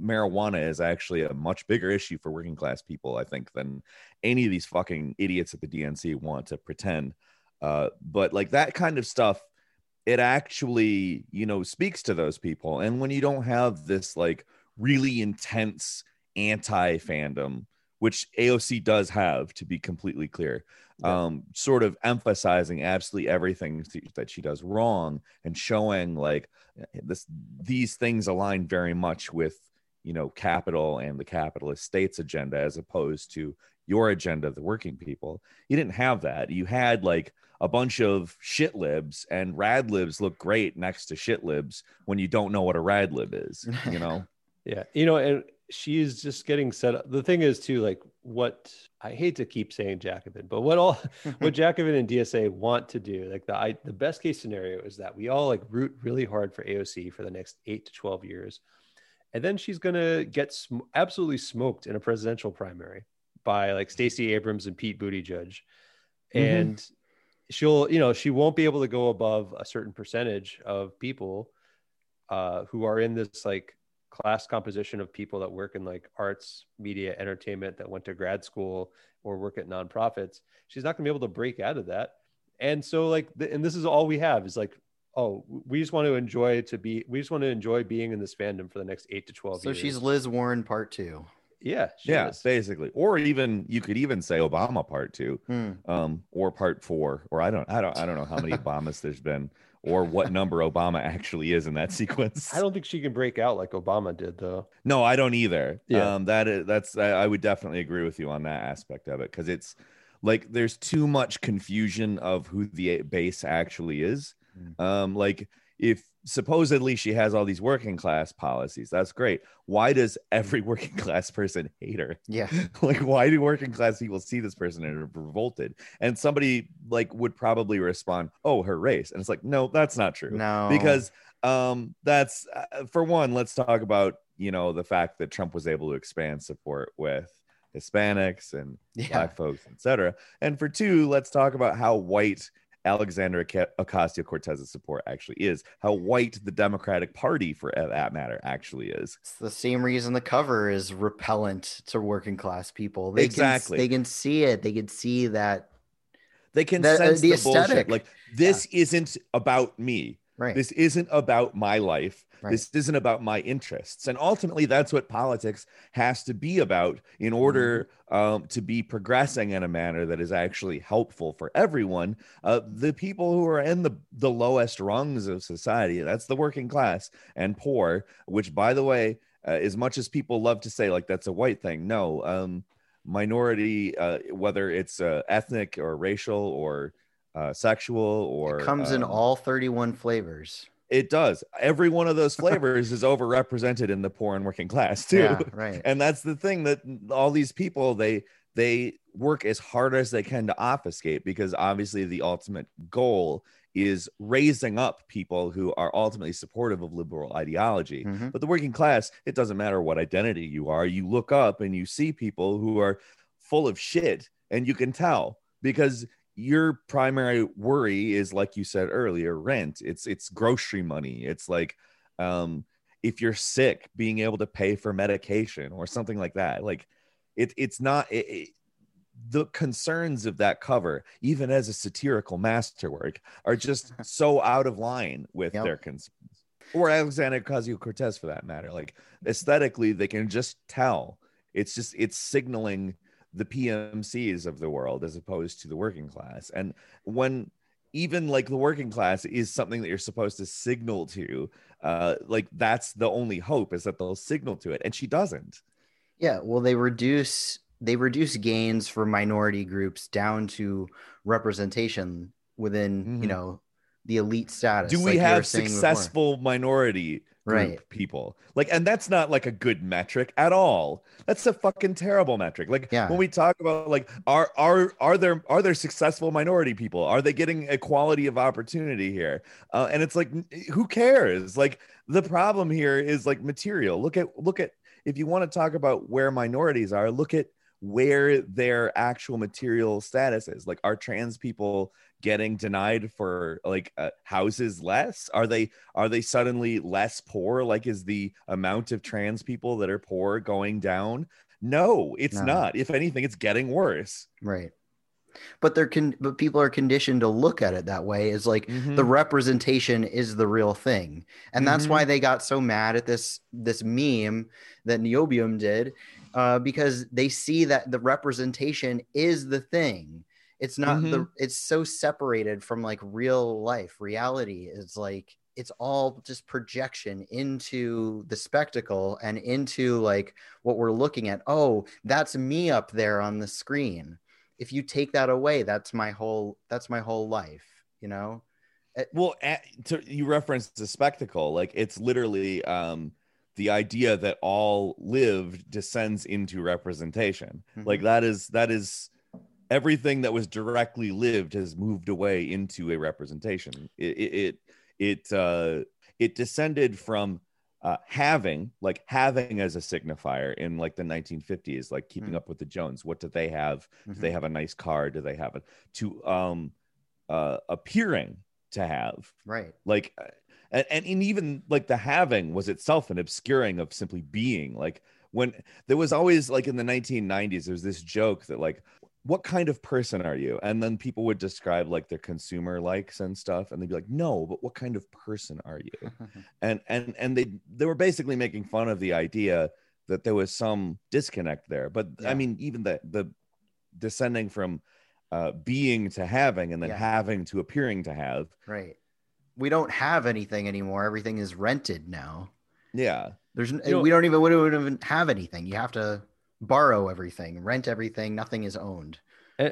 marijuana is actually a much bigger issue for working class people, I think, than any of these fucking idiots at the DNC want to pretend. Uh, but like that kind of stuff, it actually, you know, speaks to those people. And when you don't have this like really intense anti fandom, which AOC does have, to be completely clear, Yeah. um, sort of emphasizing absolutely everything that she does wrong and showing like this these things align very much with you know capital and the capitalist state's agenda as opposed to your agenda the working people. You didn't have that. You had like a bunch of shit libs and rad libs look great next to shit libs when you don't know what a rad lib is you know? [laughs] Yeah, you know, and she is just getting set up. The thing is, too, like what I hate to keep saying Jacobin, but what all [laughs] what Jacobin and DSA want to do, like the I, the best case scenario is that we all like root really hard for AOC for the next eight to twelve years, and then she's gonna get sm- absolutely smoked in a presidential primary by like Stacey Abrams and Pete Buttigieg, Mhm. and she'll you know she won't be able to go above a certain percentage of people uh, who are in this like class composition of people that work in like arts, media, entertainment that went to grad school or work at nonprofits. She's not going to be able to break out of that. And so like, th- and this is all we have is like, oh, we just want to enjoy to be, we just want to enjoy being in this fandom for the next eight to 12 So years. she's Liz Warren part two. yeah. She yeah is. basically or even you could even say obama part two Hmm. um, or part four, or I don't, I don't, I don't know how many [laughs] Obamas there's been, or [laughs] what number Obama actually is in that sequence. I don't think she can break out like Obama did though. no, I don't either. Yeah. Um, that is, that's, I, I would definitely agree with you on that aspect of it because it's like there's too much confusion of who the base actually is. Mm. Um, like if supposedly she has all these working class policies, that's great. Why does every [laughs] working class person hate her? Yeah. [laughs] like why do working class people see this person and are revolted and somebody like would probably respond oh her race and it's like no that's not true No. because um that's uh, for one let's talk about you know the fact that trump was able to expand support with hispanics and yeah. black folks etc and for two let's talk about how white alexandria ocasio-cortez's support actually is how white the democratic party for that matter actually is It's the same reason the cover is repellent to working class people. They Exactly. Can, they can see it. They can see that. they can The- uh, sense the the, bullshit aesthetic. like this isn't about me Right. This isn't about my life. Right. This isn't about my interests. And ultimately, that's what politics has to be about in Mm-hmm. order um, to be progressing in a manner that is actually helpful for everyone. Uh, the people who are in the, the lowest rungs of society, that's the working class and poor, which, by the way, uh, as much as people love to say, like, that's a white thing, no. Um, minority, uh, whether it's uh, ethnic or racial or uh, sexual or it comes in um, all 31 flavors. it does. Every one of those [laughs] flavors is overrepresented in the poor and working class too. Yeah, [laughs] right. And that's the thing that all these people they they work as hard as they can to obfuscate because obviously the ultimate goal is raising up people who are ultimately supportive of liberal ideology. Mhm. But the working class, it doesn't matter what identity you are. You look up and you see people who are full of shit, and you can tell because your primary worry is, like you said earlier, rent. It's it's grocery money. It's like um, if you're sick, being able to pay for medication or something like that. Like it, it's not. It, it- the concerns of that cover, even as a satirical masterwork, are just [laughs] so out of line with Yep. their concerns or Alexandria Ocasio Cortez for that matter. Like aesthetically, they can just tell. It's just it's signaling the PMCs of the world as opposed to the working class. And when even like the working class is something that you're supposed to signal to, uh, like that's the only hope is that they'll signal to it, and she doesn't. Yeah, well, they reduce they reduce gains for minority groups down to representation within Mhm. you know the elite status. Do we were have saying before. successful minority Right. people? Like, and that's not like a good metric at all. That's a fucking terrible metric. Like Yeah. when we talk about like are are are there are there successful minority people? Are they getting equality of opportunity here? Uh, and it's like who cares? Like the problem here is like material. Look at look at if you want to talk about where minorities are, look at where their actual material status is. Like, are trans people getting denied for like uh, houses less? Are they are they suddenly less poor? Like, is the amount of trans people that are poor going down? No, it's No. not. If anything, it's getting worse. right? But they're con- but people are conditioned to look at it that way. Is like Mhm. the representation is the real thing and that's Mhm. why they got so mad at this this meme that neobium did uh, because they see that the representation is the thing it's not the it's so separated from like real life. Reality is like it's all just projection into the spectacle and into like what we're looking at. Oh that's me up there on the screen. If you take that away that's my whole that's my whole life you know? Well a- to, you referenced the spectacle like it's literally um the idea that all lived descends into representation. Like Mhm. that is that is everything that was directly lived has moved away into a representation. It it it, it uh it descended from uh, having like having as a signifier in like the 1950s like keeping Mhm. up with the jones. What do they have? Do they Mhm. have a nice car? Do they have it to um uh appearing to have. Right. Like uh, and, and and even like the having was itself an obscuring of simply being. Like when there was always like in the 1990s there was this joke that like what kind of person are you? And then people would describe like their consumer likes and stuff and they'd be like no but what kind of person are you? [laughs] And and and they they were basically making fun of the idea that there was some disconnect there but Yeah. i mean even the the descending from uh being to having and then Yeah. having to appearing to have. Right. We don't have anything anymore. Everything is rented now. Yeah. There's You we don't even we don't even have anything. You have to borrow everything rent everything nothing is owned.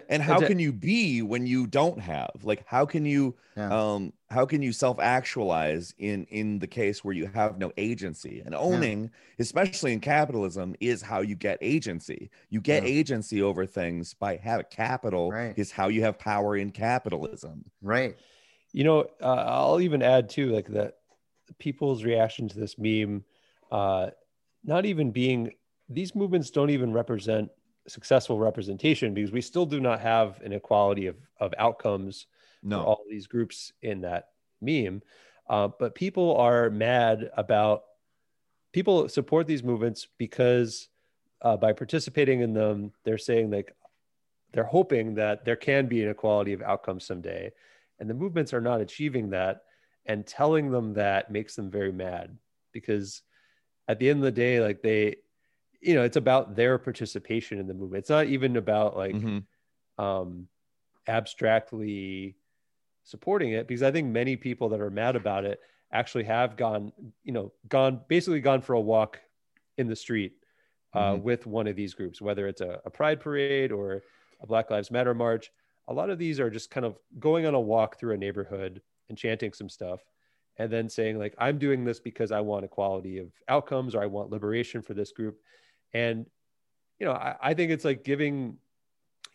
And how can you be when you don't have? Like how can you yeah. um how can you self-actualize in in the case where you have no agency? And owning especially in capitalism is how you get agency. You get Yeah. agency over things by having capital Right. is how you have power in capitalism. Right. You know uh, i'll even add too like that people's reaction to this meme uh not even being these movements don't even represent successful representation because we still do not have an equality of, of outcomes for all these groups in that meme. Uh, but people are mad about people support these movements because uh, by participating in them they're saying like they're hoping that there can be an equality of outcomes someday. And the movements are not achieving that. And telling them that makes them very mad because at the end of the day like they you know it's about their participation in the movement it's not even about like Mhm. um abstractly supporting it because i think many people that are mad about it actually have gone you know gone basically gone for a walk in the street uh, Mhm. with one of these groups whether it's a, a pride parade or a black lives matter march a lot of these are just kind of going on a walk through a neighborhood and chanting some stuff and then saying like i'm doing this because i want equality of outcomes or i want liberation for this group and you know i, I think it's like giving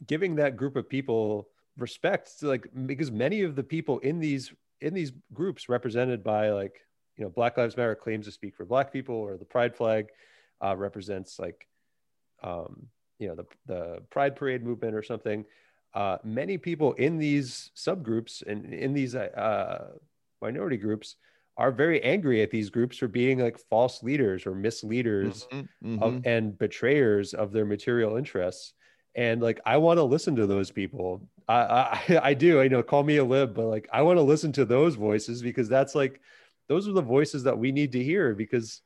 giving that group of people respect to like because many of the people in these in these groups represented by like you know black lives matter claims to speak for black people or the pride flag uh, represents like um, you know the the pride parade movement or something. Uh, many people in these subgroups and in these uh, minority groups are very angry at these groups for being like false leaders or misleaders Mhm. of, Mhm. and betrayers of their material interests. And like, I want to listen to those people. I, I, [laughs] I do. I know, call me a lib, but like, I want to listen to those voices because that's like, those are the voices that we need to hear because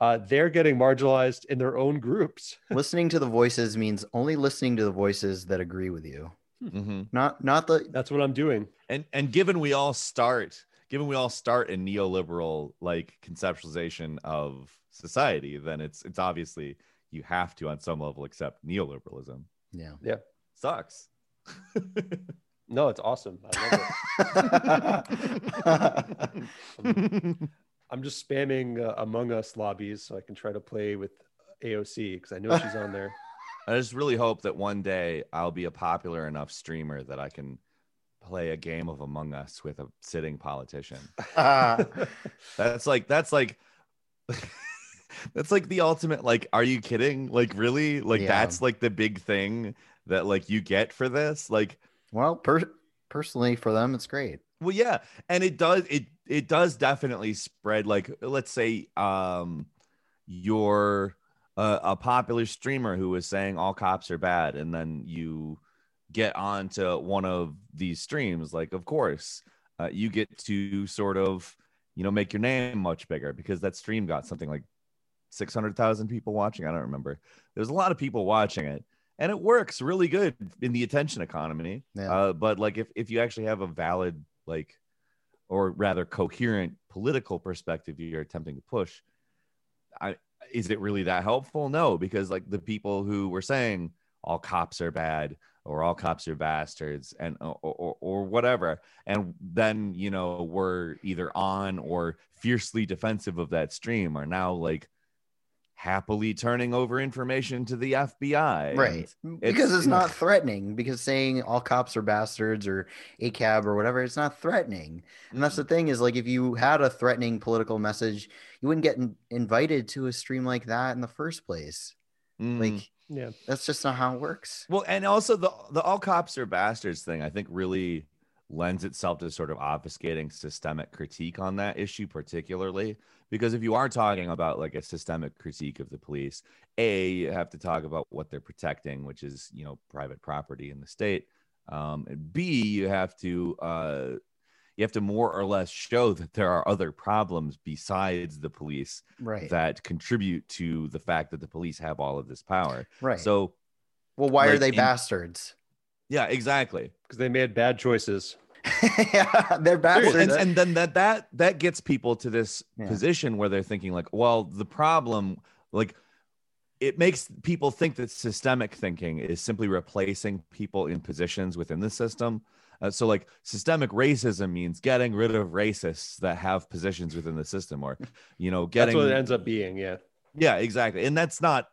uh, they're getting marginalized in their own groups. [laughs] listening to the voices means only listening to the voices that agree with you. Mhm. Not not the That's what I'm doing. and and given we all start given we all start in neoliberal like conceptualization of society then it's it's obviously you have to on some level accept neoliberalism yeah. Yeah. Sucks [laughs] No, it's awesome. I love it. [laughs] I'm just spamming uh, Among Us lobbies so I can try to play with AOC because I know she's on there. [laughs] i just really hope that one day i'll be a popular enough streamer that i can play a game of among us with a sitting politician. [laughs] [laughs] That's like that's like [laughs] that's like the ultimate like are you kidding? Like really? Like Yeah. that's like the big thing that like you get for this? Like well, per- personally for them it's great. well yeah. And it does it it does definitely spread like let's say um you're a, a popular streamer who is saying all cops are bad and then you get onto one of these streams like of course uh, you get to sort of you know make your name much bigger because that stream got something like 600,000 people watching. I don't remember. There's a lot of people watching it and it works really good in the attention economy. Yeah. uh, but like if, if you actually have a valid like or rather coherent political perspective you're attempting to push i is it really that helpful? No because like the people who were saying all cops are bad or all cops are bastards and or, or, or whatever. And then you know we're either on or fiercely defensive of that stream are now like happily turning over information to the fbi right. And because it's not threatening because saying all cops are bastards or a cab or whatever it's not threatening. And that's the mm-hmm. thing is like if you had a threatening political message you wouldn't get in- invited to a stream like that in the first place Mm. like Yeah. that's just not how it works Well, and also the the all cops are bastards thing, I think really lends itself to sort of obfuscating systemic critique on that issue, particularly because if you are talking about like a systemic critique of the police, a you have to talk about what they're protecting, which is you know private property in the state. Um, and B, you have to uh, you have to more or less show that there are other problems besides the police right that contribute to the fact that the police have all of this power. right So well why are they in- bastards yeah, exactly. Because they made bad choices. [laughs] yeah they're Well, bastards and, and then that that that gets people to this Yeah. position where they're thinking like well the problem like it makes people think that systemic thinking is simply replacing people in positions within the system uh, so like systemic racism means getting rid of racists that have positions within the system or you know getting That's what it ends up being. Yeah. yeah, exactly. And that's not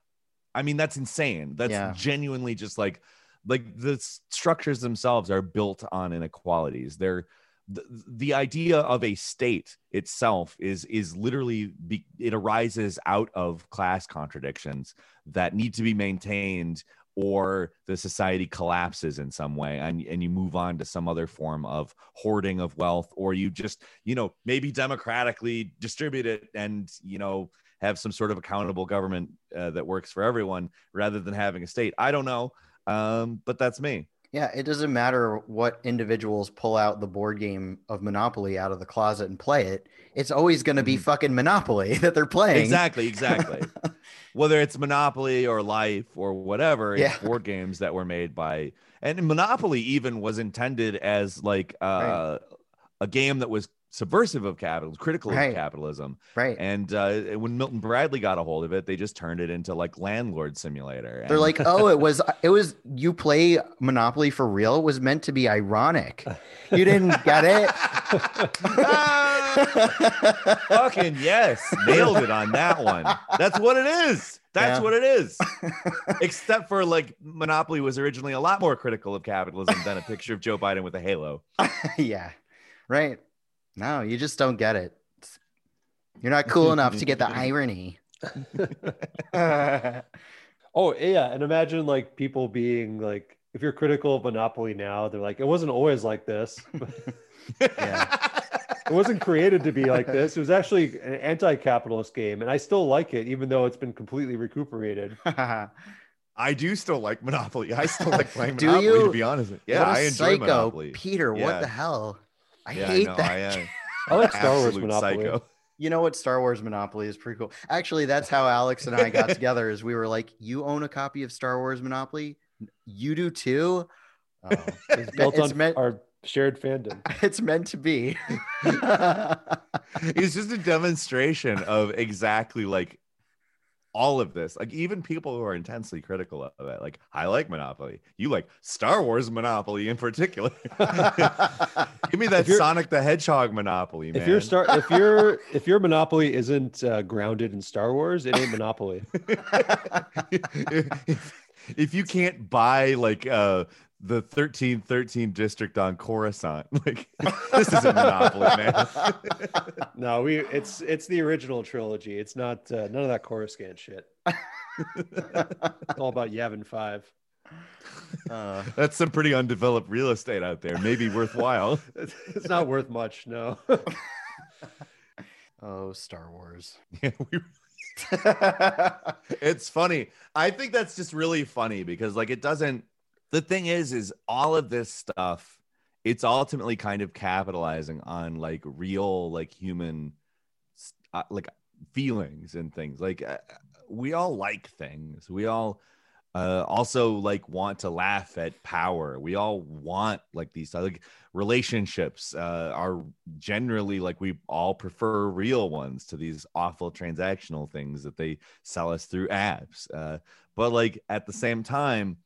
I mean that's insane. That's Yeah. genuinely just like like the structures themselves are built on inequalities. They're the, the idea of a state itself is is literally be, it arises out of class contradictions that need to be maintained or the society collapses in some way and, and you move on to some other form of hoarding of wealth or you just you know maybe democratically distribute it and you know have some sort of accountable government uh, that works for everyone rather than having a state i don't know um, but that's me Yeah, it doesn't matter what individuals pull out the board game of Monopoly out of the closet and play it. It's always going to be Mhm. fucking Monopoly [laughs] that they're playing. exactly exactly [laughs] whether it's monopoly or life or whatever it's Yeah. board games that were made by and monopoly even was intended as like uh, a game that was subversive of capitalism critical Right. of capitalism Right. and uh, when milton bradley got a hold of it they just turned it into like landlord simulator They're like, oh, it was it was you play Monopoly for real. It was meant to be ironic. You didn't get it. [laughs] [laughs] [laughs] [laughs] fucking yes nailed it on that one that's what it is that's Yeah. what it is [laughs] except for like monopoly was originally a lot more critical of capitalism than a picture of joe biden with a halo [laughs] yeah. Right. No, you just don't get it. You're not cool enough to get the irony. Oh yeah, and imagine like people being like, if you're critical of Monopoly now, they're like, it wasn't always like this. It wasn't created to be like [laughs] this. It was actually an anti-capitalist game, and I still like it, even though it's been completely recuperated. [laughs] i do still like monopoly i still like playing [laughs] Do monopoly you? to be honest yeah I enjoy psycho, monopoly Peter. Yeah. What the hell? I yeah, hate no, that. I uh, am I like Star Wars Monopoly. psycho You know what? Star Wars Monopoly is pretty cool. Actually, that's how Alex and I got together. Is we were like, "You own a copy of Star Wars Monopoly? You do too." Oh, It's built it's on meant. our shared fandom. [laughs] It's meant to be. [laughs] it's just a demonstration of exactly like all of this like even people who are intensely critical of it like i like monopoly you like star wars monopoly in particular [laughs] give me that sonic the hedgehog monopoly man. If your star, if your if your Monopoly isn't uh, grounded in Star Wars, it ain't Monopoly. if, if you can't buy like uh the 1313 district on Coruscant, [laughs] like this is a Monopoly, man. [laughs] No, we it's it's the original trilogy. It's not uh, none of that Coruscant shit. [laughs] It's all about Yavin Five. Uh, That's some pretty undeveloped real estate out there. Maybe worthwhile. It's not worth much. No. oh, Star Wars. Yeah, we it's funny. I think that's just really funny because like it doesn't the thing is is all of this stuff it's ultimately kind of capitalizing on like real like human uh, like feelings and things. Like uh, we all like things. We all uh also like want to laugh at power. We all want like these like relationships uh are generally like we all prefer real ones to these awful transactional things that they sell us through apps. Uh but like at the same time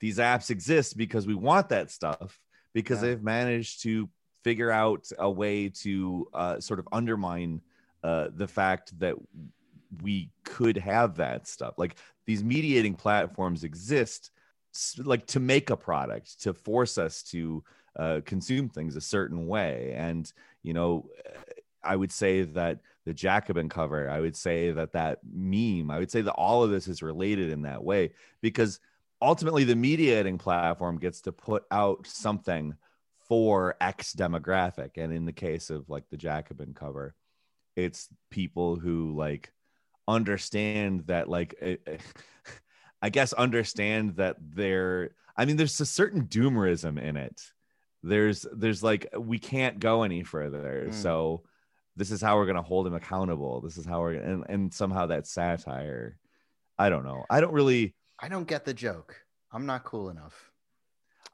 these apps exist because we want that stuff because Yeah. they've managed to figure out a way to uh, sort of undermine uh, the fact that we could have that stuff. Like these mediating platforms exist, like to make a product, to force us to uh, consume things a certain way. And you know, I would say that the Jacobin cover, I would say that that meme, I would say that all of this is related in that way because ultimately the mediating platform gets to put out something for X demographic. And in the case of like the Jacobin cover, it's people who like understand that like eh, eh, [laughs] I guess understand that they're I mean there's a certain doomerism in it. There's there's like we can't go any further. Mm. So this is how we're gonna hold him accountable. This is how we're and, and somehow that satire. I don't know. I don't really I don't get the joke. I'm not cool enough.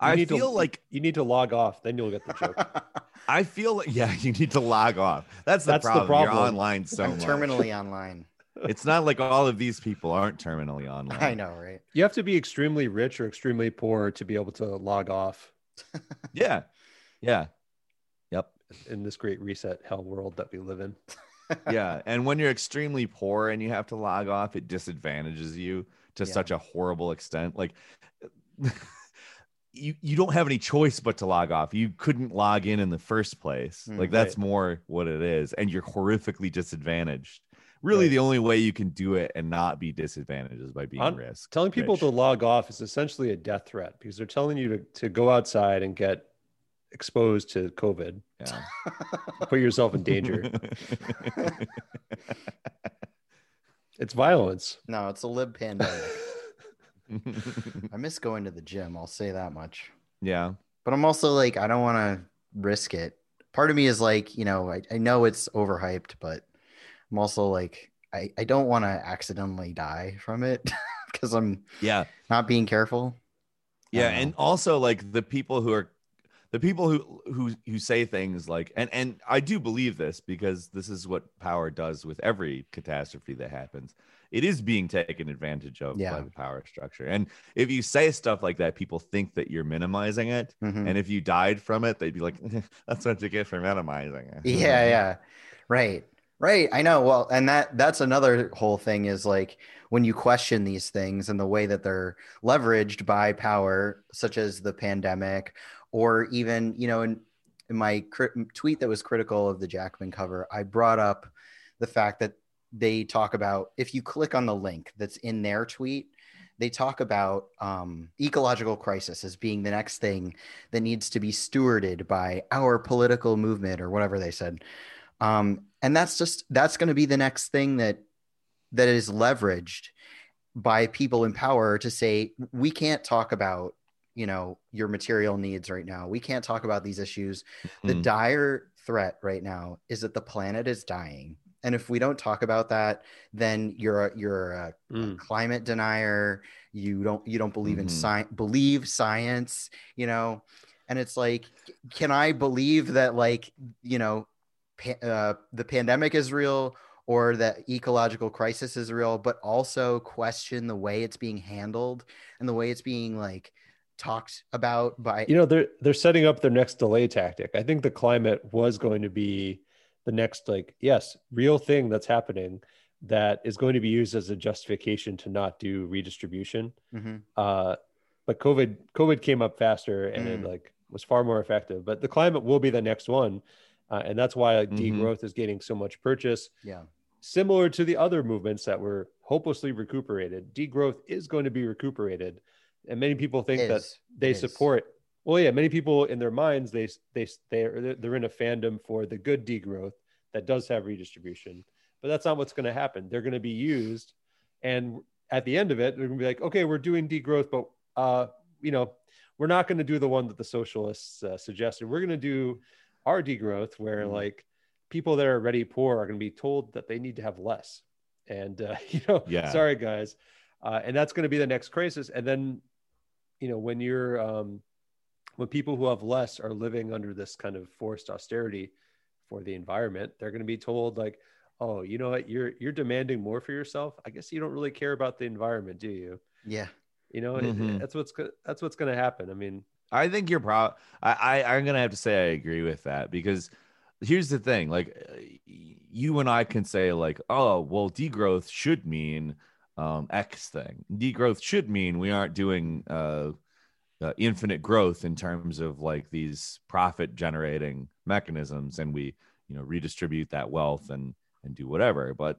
You I need to- feel like You need to log off, then you'll get the joke. [laughs] I feel like yeah, you need to log off. That's the, That's the problem. You're online so I'm much. terminally online. [laughs] It's not like all of these people aren't terminally online. I know, right? You have to be extremely rich or extremely poor to be able to log off [laughs] Yeah. Yeah. Yep. in this great reset hell world that we live in. Yeah. And when you're extremely poor and you have to log off, it disadvantages you to Yeah. such a horrible extent. Like you you don't have any choice but to log off. You couldn't log in in the first place. Mm, like that's right. more what it is and you're horrifically disadvantaged. Really Right. the only way you can do it and not be disadvantaged is by being On- risk. Telling people rich. to log off is essentially a death threat because they're telling you to, to go outside and get exposed to COVID, yeah. [laughs] put yourself in danger. [laughs] [laughs] it's violence. no, it's a lib pandemic. [laughs] I miss going to the gym. I'll say that much. yeah. But I'm also like, I don't want to risk it. Part of me is like, you know, I, I know it's overhyped, but I'm also like, I, I don't want to accidentally die from it [laughs] because I'm Yeah. not being careful. Yeah, and also like the people who are the people who who who say things like and and I do believe this because this is what power does with every catastrophe that happens. It is being taken advantage of Yeah. by the power structure. And if you say stuff like that, people think that you're minimizing it. Mhm. And if you died from it, they'd be like, [laughs] "That's what you get for minimizing it." yeah [laughs] yeah right right i know well and that that's another whole thing is like when you question these things and the way that they're leveraged by power such as the pandemic or even you know in, in my tweet that was critical of the Jacobin cover i brought up the fact that they talk about if you click on the link that's in their tweet they talk about um, ecological crisis as being the next thing that needs to be stewarded by our political movement or whatever they said. Um, and that's just that's going to be the next thing that that is leveraged by people in power to say we can't talk about you know your material needs right now we can't talk about these issues the Mhm. dire threat right now is that the planet is dying and if we don't talk about that then you're a, you're a, Mm. a climate denier you don't you don't believe in Mhm. science believe science you know and it's like can i believe that like you know pa- uh, the pandemic is real or that ecological crisis is real but also question the way it's being handled and the way it's being like talked about by you know they're they're setting up their next delay tactic i think the climate was going to be the next like yes real thing that's happening that is going to be used as a justification to not do redistribution Mhm. uh but covid covid came up faster and it Mm. like was far more effective but the climate will be the next one uh, and that's why like, Mhm. degrowth is getting so much purchase yeah similar to the other movements that were hopelessly recuperated degrowth is going to be recuperated and many people think that they is. support well yeah many people in their minds they they they're, they're in a fandom for the good degrowth that does have redistribution but that's not what's going to happen they're going to be used and at the end of it they're going to be like okay we're doing degrowth but uh you know we're not going to do the one that the socialists uh, suggested we're going to do our degrowth where Mhm. like people that are already poor are going to be told that they need to have less and uh, [laughs] you know Yeah. sorry guys uh, and that's going to be the next crisis and then you know when you're um, when people who have less are living under this kind of forced austerity for the environment they're going to be told like oh you know what you're you're demanding more for yourself i guess you don't really care about the environment do you yeah you know it- Mhm. that's what's that's what's going to happen i mean I think you're proud. I, I I'm gonna have to say I agree with that because here's the thing: like you and I can say like, oh, well, degrowth should mean um, X thing. Degrowth should mean we aren't doing uh, uh, infinite growth in terms of like these profit generating mechanisms, and we you know redistribute that wealth and and do whatever. But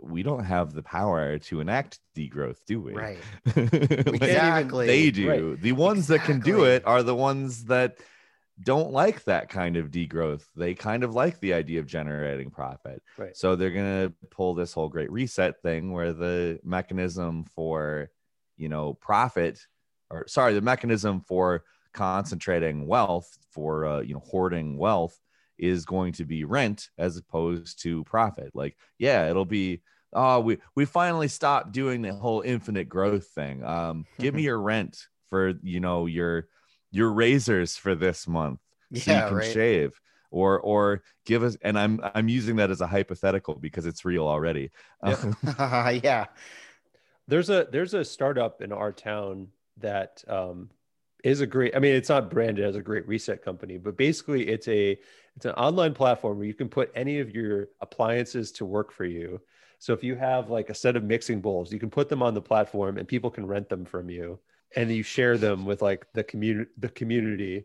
we don't have the power to enact degrowth, do we? right [laughs] Like, exactly they do. The ones that can do it are the ones that don't like that kind of degrowth. They kind of like the idea of generating profit. Right. So they're going to pull this whole great reset thing where the mechanism for, you know, profit or sorry, the mechanism for concentrating wealth for, uh, you know, hoarding wealth is going to be rent as opposed to profit. Like, yeah, it'll be oh we we finally stopped doing the whole infinite growth thing um give me [laughs] your rent for you know your your razors for this month so yeah you can right. shave or or give us and i'm i'm using that as a hypothetical because it's real already. Yeah. Um, [laughs] yeah. There's a there's a startup in our town that um, is a great i mean it's not branded as a great reset company but basically it's a it's an online platform where you can put any of your appliances to work for you. So if you have like a set of mixing bowls you can put them on the platform and people can rent them from you and you share them with like the community the community.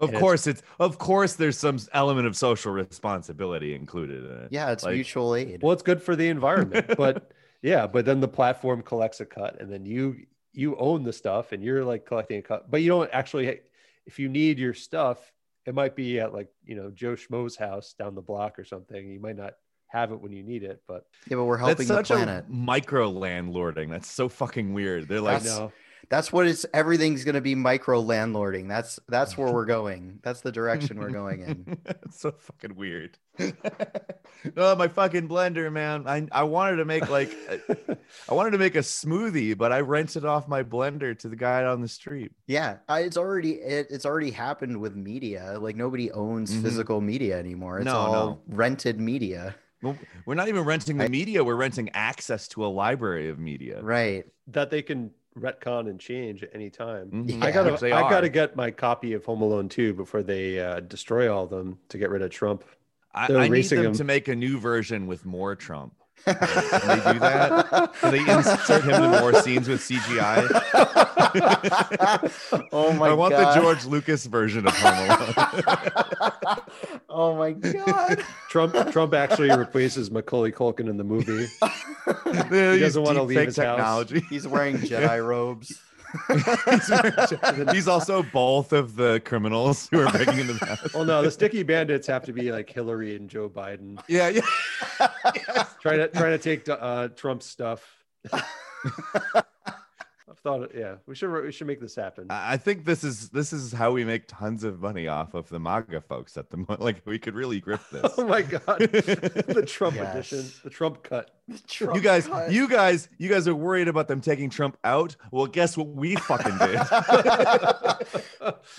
Of And course it's of course there's some element of social responsibility included in it. Yeah it's Like- mutual aid. Well it's good for the environment [laughs] but yeah but then the platform collects a cut and then you you own the stuff and you're like collecting a cut. But you don't actually if you need your stuff it might be at like you know joe schmo's house down the block or something. You might not have it when you need it but yeah but we're that's helping the such planet. a micro landlording. That's so fucking weird. They're i like That's- what it's everything's going to be micro landlording that's that's where we're [laughs] going that's the direction we're going in [laughs] it's so fucking weird. [laughs] oh, my fucking blender, man. I I wanted to make like I wanted to make a smoothie, but I rented off my blender to the guy on the street. yeah I, it's already it, it's already happened with media like nobody owns Mhm. physical media anymore it's No, all no. rented media Well, we're not even renting the I- media; we're renting access to a library of media. right that they can retcon and change at any time Mhm. i gotta they i are. gotta get my copy of home alone 2 before they uh, destroy all of them to get rid of trump I, I need erasing them to make a new version with more Trump. Can they do that? Can they insert him in more scenes with CGI? [laughs] oh my god. I want god the George Lucas version of Home Alone. [laughs] oh my god trump trump actually replaces macaulay culkin in the movie [laughs] He doesn't wanna leave his house. technology. he's wearing jedi robes [laughs] he's, also both of the criminals who are breaking into the house. Well, no, the sticky bandits have to be like Hillary and Joe Biden Yeah, yeah. Yes. trying to trying to take uh, Trump's stuff. [laughs] thought, yeah, we should we should make this happen. I I think this is this is how we make tons of money off of the MAGA folks at the moment. [laughs] Like we could really grip [laughs] this. oh my god, [laughs] the Trump Yes. edition, the Trump cut. The Trump you guys, you guys, you guys are worried about them taking Trump out. Well, guess what we fucking did?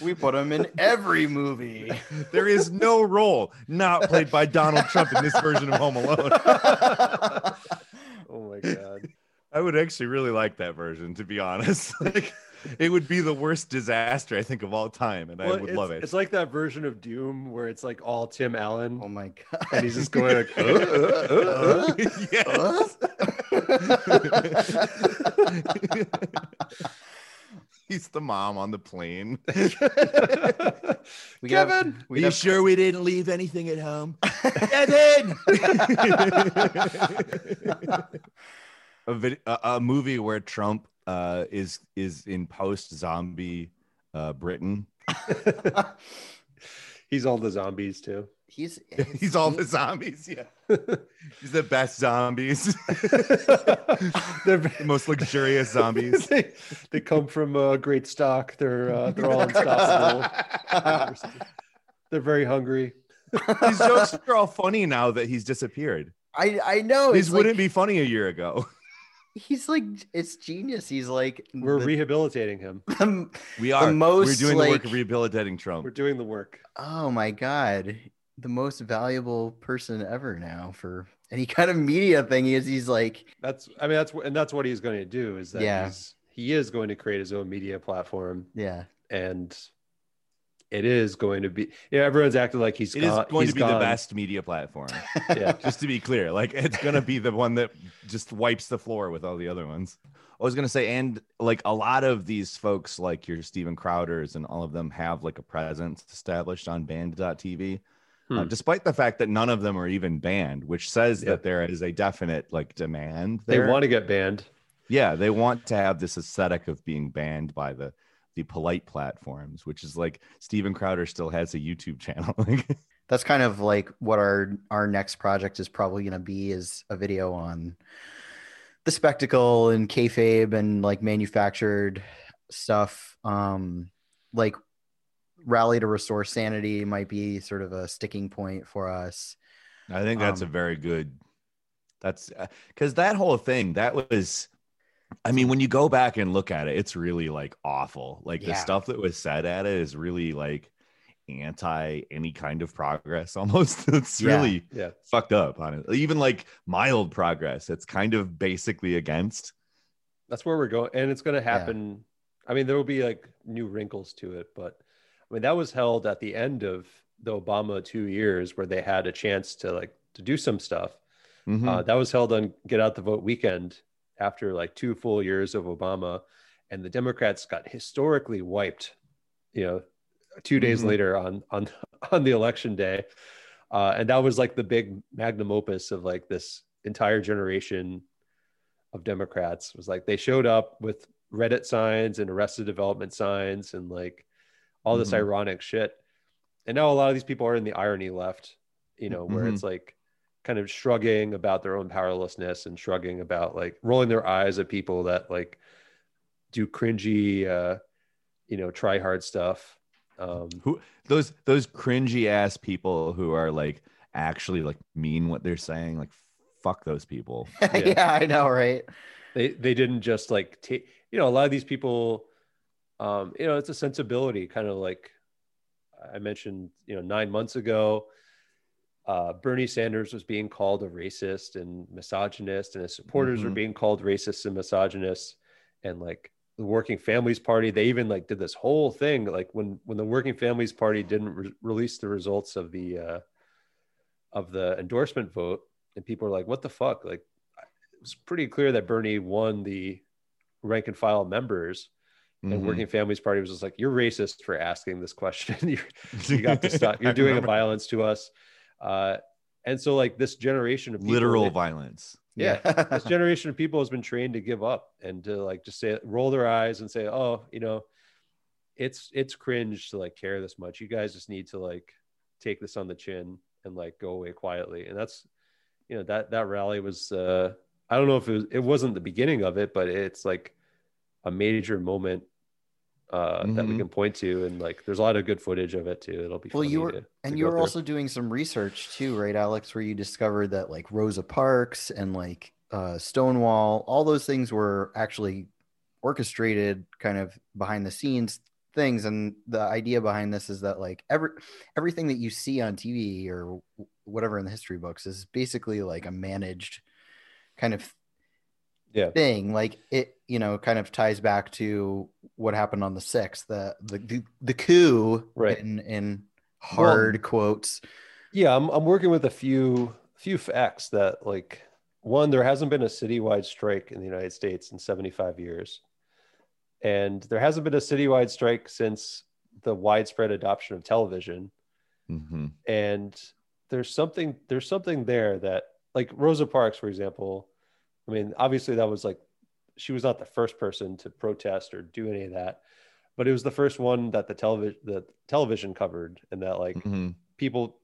we put him in every movie. there is no role not played by Donald Trump in this version of Home Alone. Oh my god. I would actually really like that version, to be honest. [laughs] Like, it would be the worst disaster I think of all time, and I would love it. It's like that version of Doom where it's like all Tim Allen, Oh my god. and he's just going like, "Uh, uh, uh, uh." yes. [laughs] He's the mom on the plane. [laughs] We Kevin! Have, we have, sure we didn't leave anything at home? Kevin! A, vid- a, a movie where Trump uh, is is in post zombie uh, Britain. [laughs] he's all the zombies too. he's [laughs] He's all the zombies. Yeah, [laughs] he's the best zombies, they're, the most luxurious zombies. they, they come from uh, great stock. They're uh, they're all unstoppable. they're very hungry. These jokes are all funny now that he's disappeared. I I know These wouldn't like, be funny a year ago. He's like it's genius. He's like We're the- rehabilitating him. [laughs] the- We are. most, We're doing the work of rehabilitating Trump. We're doing the work. oh my god, the most valuable person ever now for any kind of media thing. He is he's like That's I mean that's wh- and that's what he's going to do is that Yeah. he's he is going to create his own media platform yeah and it is going to be yeah everyone's acting like he's It is gone, going he's to be the best media platform. [laughs] yeah just to be clear, like it's gonna be the one that just wipes the floor with all the other ones. I was gonna say, and like a lot of these folks, like your Steven Crowders and all of them, have like a presence established on Band.tv, uh, Hmm. despite the fact that none of them are even banned, which says Yeah. that there is a definite like demand. they want to get banned yeah, they want to have this aesthetic of being banned by the the polite platforms, which is like Steven Crowder still has a YouTube channel. [laughs] That's kind of like what our our next project is probably going to be is a video on the spectacle and kayfabe and like manufactured stuff um like rally to restore sanity might be sort of a sticking point for us I think that's a Um, very good. That's because that whole thing that was. I mean, when you go back and look at it, it's really like awful. Like the stuff that was said at it is really like anti any kind of progress. [laughs] Almost, it's Yeah. really yeah fucked up on it. Even like mild progress, it's kind of basically against. that's where we're going and it's going to happen i mean there will be like new wrinkles to it but i mean that was held at the end of the obama two years where they had a chance to like to do some stuff Mhm. Uh, that was held on Get Out the Vote weekend after like two full years of Obama, and the Democrats got historically wiped. You know, two days Mhm. later on on [laughs] on the election day, uh, and that was like the big magnum opus of like this entire generation of Democrats. was like they showed up with Reddit signs and Arrested Development signs and like all this Mhm. ironic shit. And now a lot of these people are in the irony left, you know, where Mhm. it's like kind of shrugging about their own powerlessness and shrugging about like rolling their eyes at people that like do cringy uh you know try hard stuff um Who those those cringy ass people who are like actually like mean what they're saying? Like fuck those people. [laughs] yeah. i know right they they didn't just like take you know a lot of these people um you know it's a sensibility kind of like i mentioned you know nine months ago uh, Bernie Sanders was being called a racist and misogynist, and his supporters were Mhm. being called racist and misogynists. And like the Working Families Party, they even like did this whole thing. Like when when the Working Families Party didn't re- release the results of the uh, of the endorsement vote, and people were like, "What the fuck?" Like it was pretty clear that Bernie won the rank and file members, and Mhm. Working Families Party was just like, "You're racist for asking this question. [laughs] You're, you got to [laughs] stop. You're doing a violence to us." Uh, and so, like this generation of people, literal violence. yeah, [laughs] this generation of people has been trained to give up and to like just say, roll their eyes and say, "Oh, you know, it's it's cringe to like care this much. You guys just need to like take this on the chin and like go away quietly." And that's, you know, that that rally was. uh I don't know if it was, it wasn't the beginning of it, but it's like a major moment uh, that we Mhm. can point to, and like there's a lot of good footage of it too. It'll be Well, you were, to- and to you were also doing some research too, right, Alex, where you discovered that like Rosa Parks and like uh, Stonewall, all those things were actually orchestrated kind of behind the scenes things. And the idea behind this is that like every everything that you see on TV or whatever in the history books is basically like a managed kind of yeah thing like it you know kind of ties back to what happened on the 6th the the the, the coup Right. in in hard quotes Yeah, I'm I'm working with a few few facts that like one there hasn't been a citywide strike in the United States in 75 years. And there hasn't been a citywide strike since the widespread adoption of television. hmm And there's something there's something there that like Rosa Parks for example, I mean obviously that was like she was not the first person to protest or do any of that, but it was the first one that the television the television covered and that like hmm people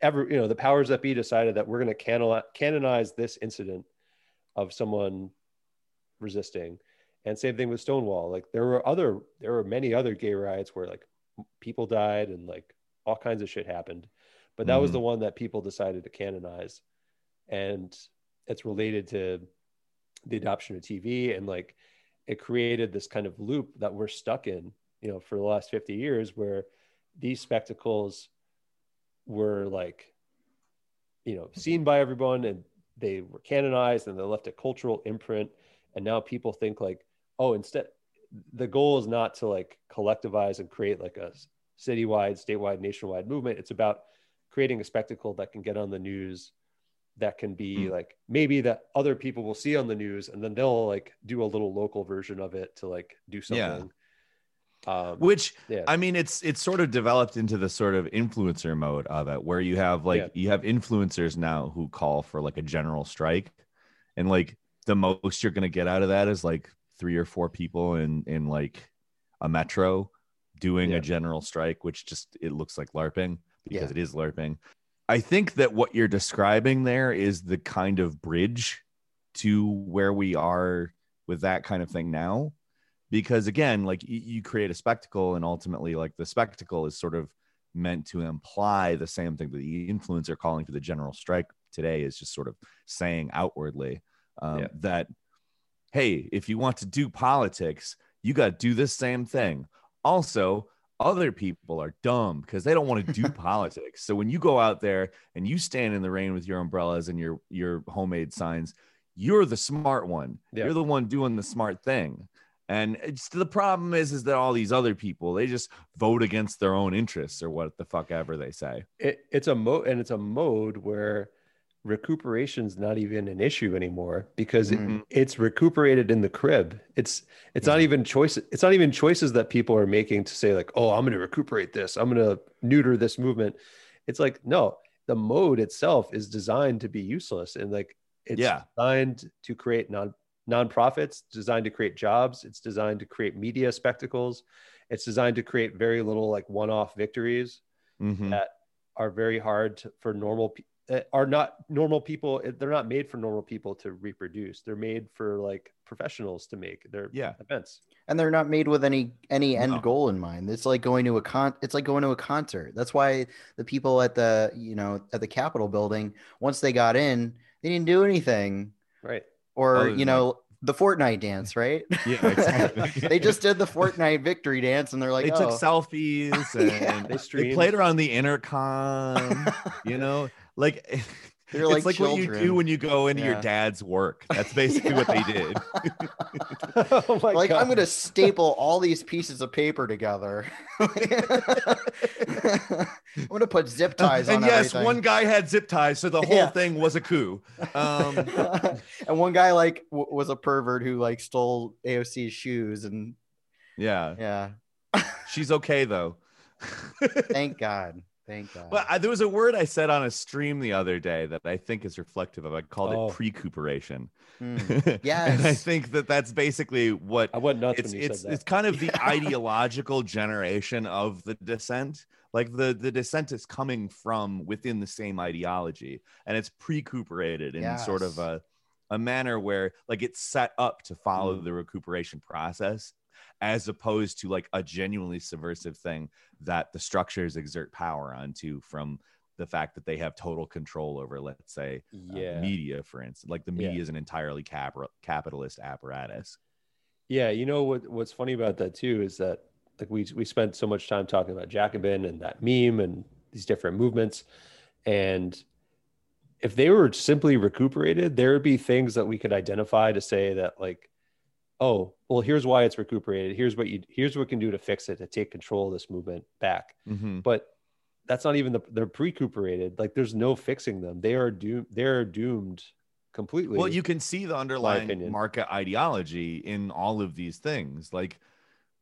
ever you know the powers that be decided that we're going to canonize, this incident of someone resisting. And same thing with stonewall. Like there were other there were many other gay riots where like people died and like all kinds of shit happened. But that was Mhm. the one that people decided to canonize. And it's related to the adoption of tv and like it created this kind of loop that we're stuck in you know for the last 50 years where these spectacles were like you know seen by everyone and they were canonized and they left a cultural imprint. And now people think like oh instead the goal is not to like collectivize and create like a citywide statewide nationwide movement. It's about creating a spectacle that can get on the news that can be Hmm. like maybe that other people will see on the news and then they'll like do a little local version of it to like do Yeah. something um Which yeah I mean, it's it's sort of developed into the sort of influencer mode of it, where you have like Yeah. you have influencers now who call for like a general strike, and like the most you're gonna get out of that is like three or four people in in like a metro doing Yeah. a general strike, which just it looks like LARPing because Yeah. it is LARPing. I think that what you're describing there is the kind of bridge to where we are with that kind of thing now because again like you create a spectacle and ultimately like the spectacle is sort of meant to imply the same thing that the influencer calling for the general strike today is just sort of saying outwardly um, Yeah. that hey if you want to do politics you got to do this same thing also other people are dumb because they don't want to do [laughs] politics. So when you go out there and you stand in the rain with your umbrellas and your your homemade signs you're the smart one. Yeah. you're the one doing the smart thing. And it's the problem is is that all these other people they just vote against their own interests or what the fuck ever they say. It, it's a mode and it's a mode where recuperation's not even an issue anymore because it, Mhm. it's recuperated in the crib it's it's not even choice it's not even choices that people are making to say like oh i'm going to recuperate this i'm going to neuter this movement it's like no the mode itself is designed to be useless and like it's Yeah. designed to create non nonprofits designed to create jobs it's designed to create media spectacles it's designed to create very little like one-off victories Mhm. that are very hard to, for normal Eh, are not normal people eh, they're not made for normal people to reproduce they're made for like professionals to make their Yeah. events and they're not made with any any end No. goal in mind it's like going to a con it's like going to a concert that's why the people at the you know at the capitol building once they got in they didn't do anything right or Other you than, know the Fortnite dance, right? [laughs] Yeah, exactly. [laughs] they just did the Fortnite victory dance, and they're like, they oh. took selfies [laughs] and Yeah. they they played around the intercom you know like They're it's like like, what you do when you go into Yeah. your dad's work. [laughs] That's basically what they did. [laughs] Oh my like god I'm gonna staple all these pieces of paper together. [laughs] I'm gonna put zip ties and on yes everything. one guy had zip ties so the whole Yeah. thing was a coup. Um and one guy like w- was a pervert who like stole AOC's shoes, and yeah. Yeah, she's okay though. Thank God, thank God. But I, there was a word I said on a stream the other day that I think is reflective of. I called Oh. it precuperation. Hmm. [laughs] and I think that that's basically what i went nuts it's. when you It's said that it's kind of the [laughs] ideological generation of the dissent. Like the the dissent is coming from within the same ideology, and it's precuperated in sort of a a manner where like it's set up to follow Mm. the recuperation process as opposed to like a genuinely subversive thing that the structures exert power onto from the fact that they have total control over let's say uh, Yeah. media for instance like the Yeah. media is an entirely cap- capitalist apparatus Yeah, you know what what's funny about that too is that like we we spent so much time talking about Jacobin and that meme and these different movements and if they were simply recuperated, there would be things that we could identify to say that like oh, well here's why it's recuperated. Here's what you here's what we can do to fix it to take control of this movement back. Mhm. But that's not even the they're pre-recuperated. Like there's no fixing them. They are doomed they're doomed completely. Well, you can see the underlying market ideology in all of these things, like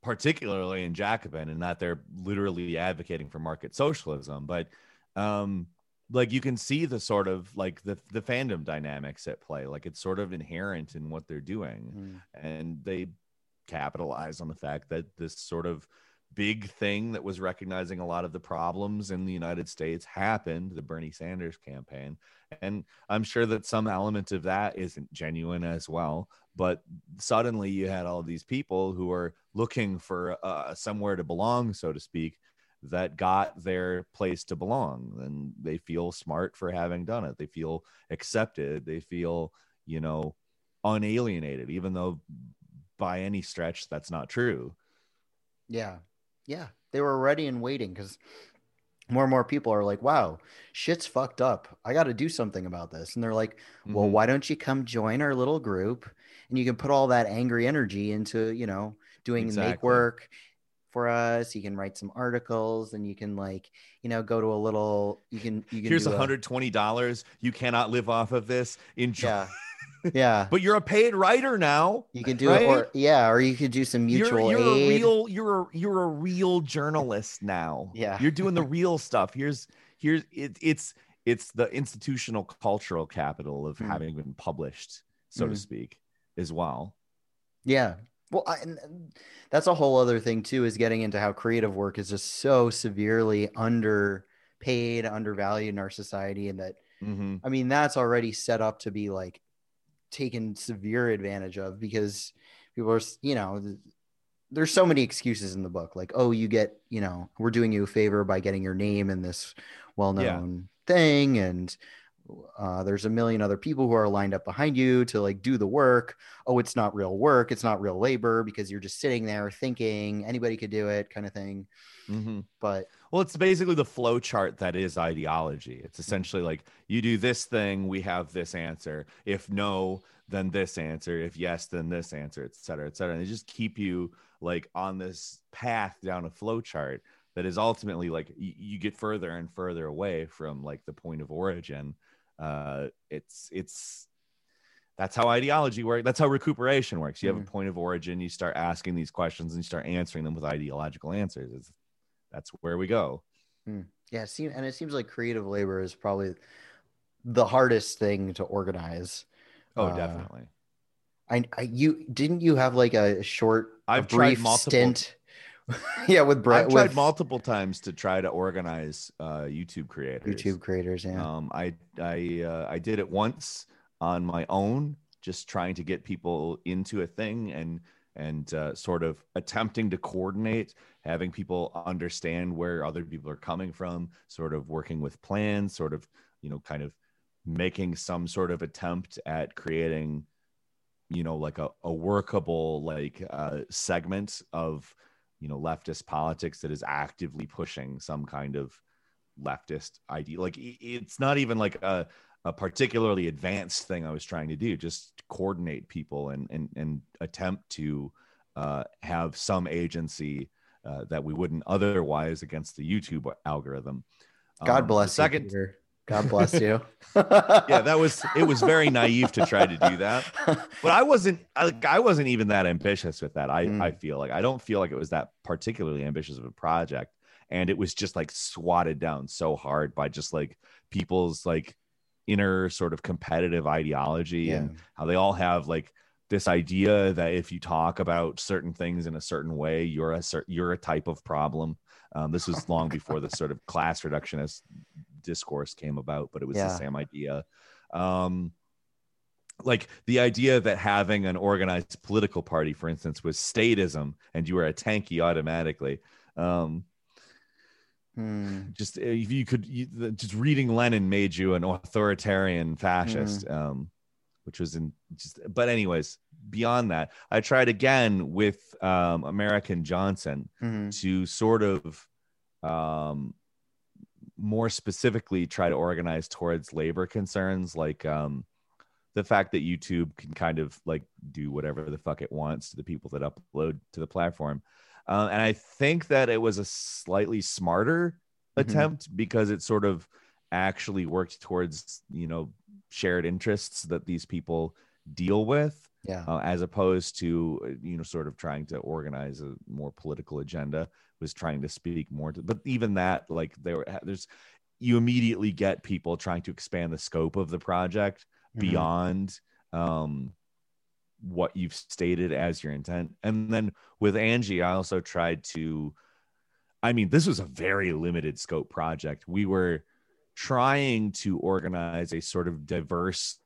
particularly in Jacobin, and that they're literally advocating for market socialism. But um, like you can see the sort of like the the fandom dynamics at play. Like it's sort of inherent in what they're doing, Mm. and they capitalize on the fact that this sort of big thing that was recognizing a lot of the problems in the United States happened, the Bernie Sanders campaign. And I'm sure that some element of that isn't genuine as well. But suddenly you had all these people who are looking for uh, somewhere to belong, so to speak, that got their place to belong. And they feel smart for having done it. They feel accepted. They feel, you know, unalienated, even though by any stretch that's not true. Yeah. Yeah. They were ready and waiting because more and more people are like, wow, shit's fucked up. I got to do something about this. And they're like, well, Mhm. why don't you come join our little group and you can put all that angry energy into, you know, doing make work for us. You can write some articles and you can like, you know, go to a little, you can, you can here's do $120. You cannot live off of this. Enjoy. Yeah. [laughs] Yeah. But you're a paid writer now. You can do right? it, or yeah, or you could do some mutual you're, you're aid. a real you're a you're a real journalist now. Yeah. You're doing the [laughs] real stuff. Here's here's it, it's it's the institutional cultural capital of Hmm. having been published, so to Hmm. speak, as well. Yeah. Well, I, that's a whole other thing too, is getting into how creative work is just so severely underpaid, undervalued in our society, and that hmm I mean that's already set up to be like taken severe advantage of because people are, you know, there's so many excuses in the book, like, oh, you get, you know, we're doing you a favor by getting your name in this well-known thing, and uh, there's a million other people who are lined up behind you to like do the work. Oh, it's not real work, it's not real labor because you're just sitting there thinking anybody could do it, kind of thing. hmm But Well, it's basically the flow chart that is ideology. It's essentially like you do this thing, we have this answer. If no, then this answer. If yes, then this answer, et cetera, et cetera. And they just keep you like on this path down a flow chart that is ultimately like you, you get further and further away from like the point of origin. Uh, it's it's that's how ideology works. That's how recuperation works. You have a point of origin. You start asking these questions and you start answering them with ideological answers. It's, that's where we go. yeah, it seem, and it seems like creative labor is probably the hardest thing to organize. Oh, Uh, definitely. I, I you didn't you have like a short, a I've tried brief multiple- stint? [laughs] yeah, with Brett, I've tried with multiple times to try to organize uh, YouTube creators. YouTube creators. Yeah, Um, I I uh, I did it once on my own, just trying to get people into a thing and and uh, sort of attempting to coordinate, having people understand where other people are coming from, sort of working with plans, sort of you know, kind of making some sort of attempt at creating, you know, like a, a workable like uh, segment of you know leftist politics that is actively pushing some kind of leftist idea like it's not even like a, a particularly advanced thing i was trying to do just coordinate people and and, and attempt to uh, have some agency uh, that we wouldn't otherwise against the youtube algorithm God Um, bless the you. God bless you. yeah that was it was very naive to try to do that but I wasn't I- like I wasn't even that ambitious with that. I Mm. I feel like I don't feel like it was that particularly ambitious of a project, and it was just like swatted down so hard by just like people's like inner sort of competitive ideology Yeah. and how they all have like this idea that if you talk about certain things in a certain way, you're a you're a type of problem. Um, this was long before the sort of class reductionist discourse came about, but it was Yeah. the same idea. Um, like the idea that having an organized political party, for instance, was statism and you were a tankie automatically. Um, Hmm. just if you could you, the- just reading lenin made you an authoritarian fascist um which was in just but anyways beyond that i tried again with um american johnson Mhm. to sort of um more specifically try to organize towards labor concerns like um the fact that youtube can kind of like do whatever the fuck it wants to the people that upload to the platform um, and i think that it was a slightly smarter Mhm. attempt because it sort of actually worked towards you know shared interests that these people deal with Yeah. uh, as opposed to uh, you know sort of trying to organize a more political agenda was trying to speak more to but even that like there there's you immediately get people trying to expand the scope of the project Mhm. beyond um what you've stated as your intent and then with angie i also tried to i mean this was a very limited scope project we were trying to organize a sort of diverse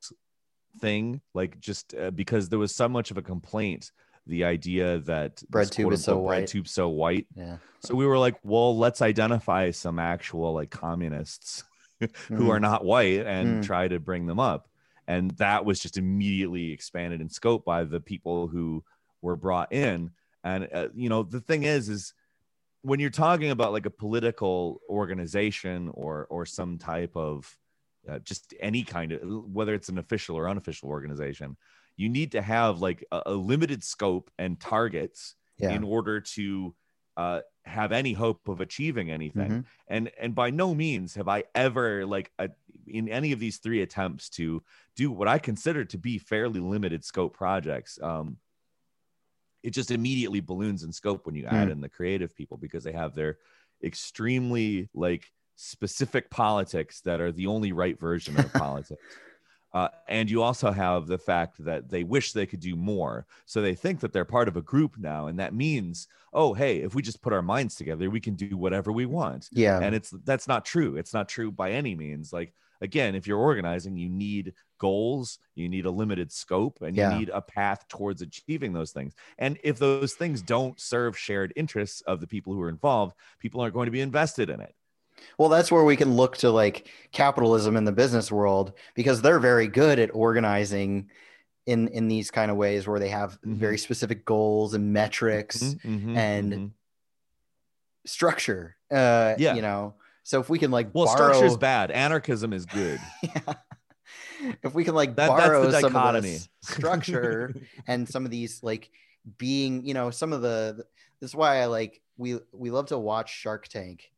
thing like just uh, because there was so much of a complaint the idea that this Breadtube is so white. breadtube so white Yeah. so we were like well let's identify some actual like communists [laughs] who are not white and Mm. try to bring them up and that was just immediately expanded in scope by the people who were brought in and uh, you know the thing is is when you're talking about like a political organization or or some type of uh, just any kind of whether it's an official or unofficial organization you need to have like a, a limited scope and targets Yeah. in order to uh, have any hope of achieving anything Mhm. and and by no means have i ever like uh in any of these three attempts to do what i consider to be fairly limited scope projects um it just immediately balloons in scope when you add Hmm. in the creative people because they have their extremely like specific politics that are the only right version of [laughs] politics uh, and you also have the fact that they wish they could do more. So they think that they're part of a group now. And that means, oh, hey, if we just put our minds together, we can do whatever we want. Yeah. And it's that's not true. It's not true by any means. Like, again, if you're organizing, you need goals, you need a limited scope, and you need a path towards achieving those things. And if those things don't serve shared interests of the people who are involved, people aren't going to be invested in it. Well, that's where we can look to like capitalism in the business world because they're very good at organizing in in these kind of ways where they have Mhm. very specific goals and metrics, Mhm, mhm, and mhm. structure. Uh, Yeah. you know. So if we can like well, borrow, structure's bad. Anarchism is good. [laughs] Yeah. if we can like That- borrow some of this [laughs] structure and some of these like being you know some of the this is why i like we we love to watch shark tank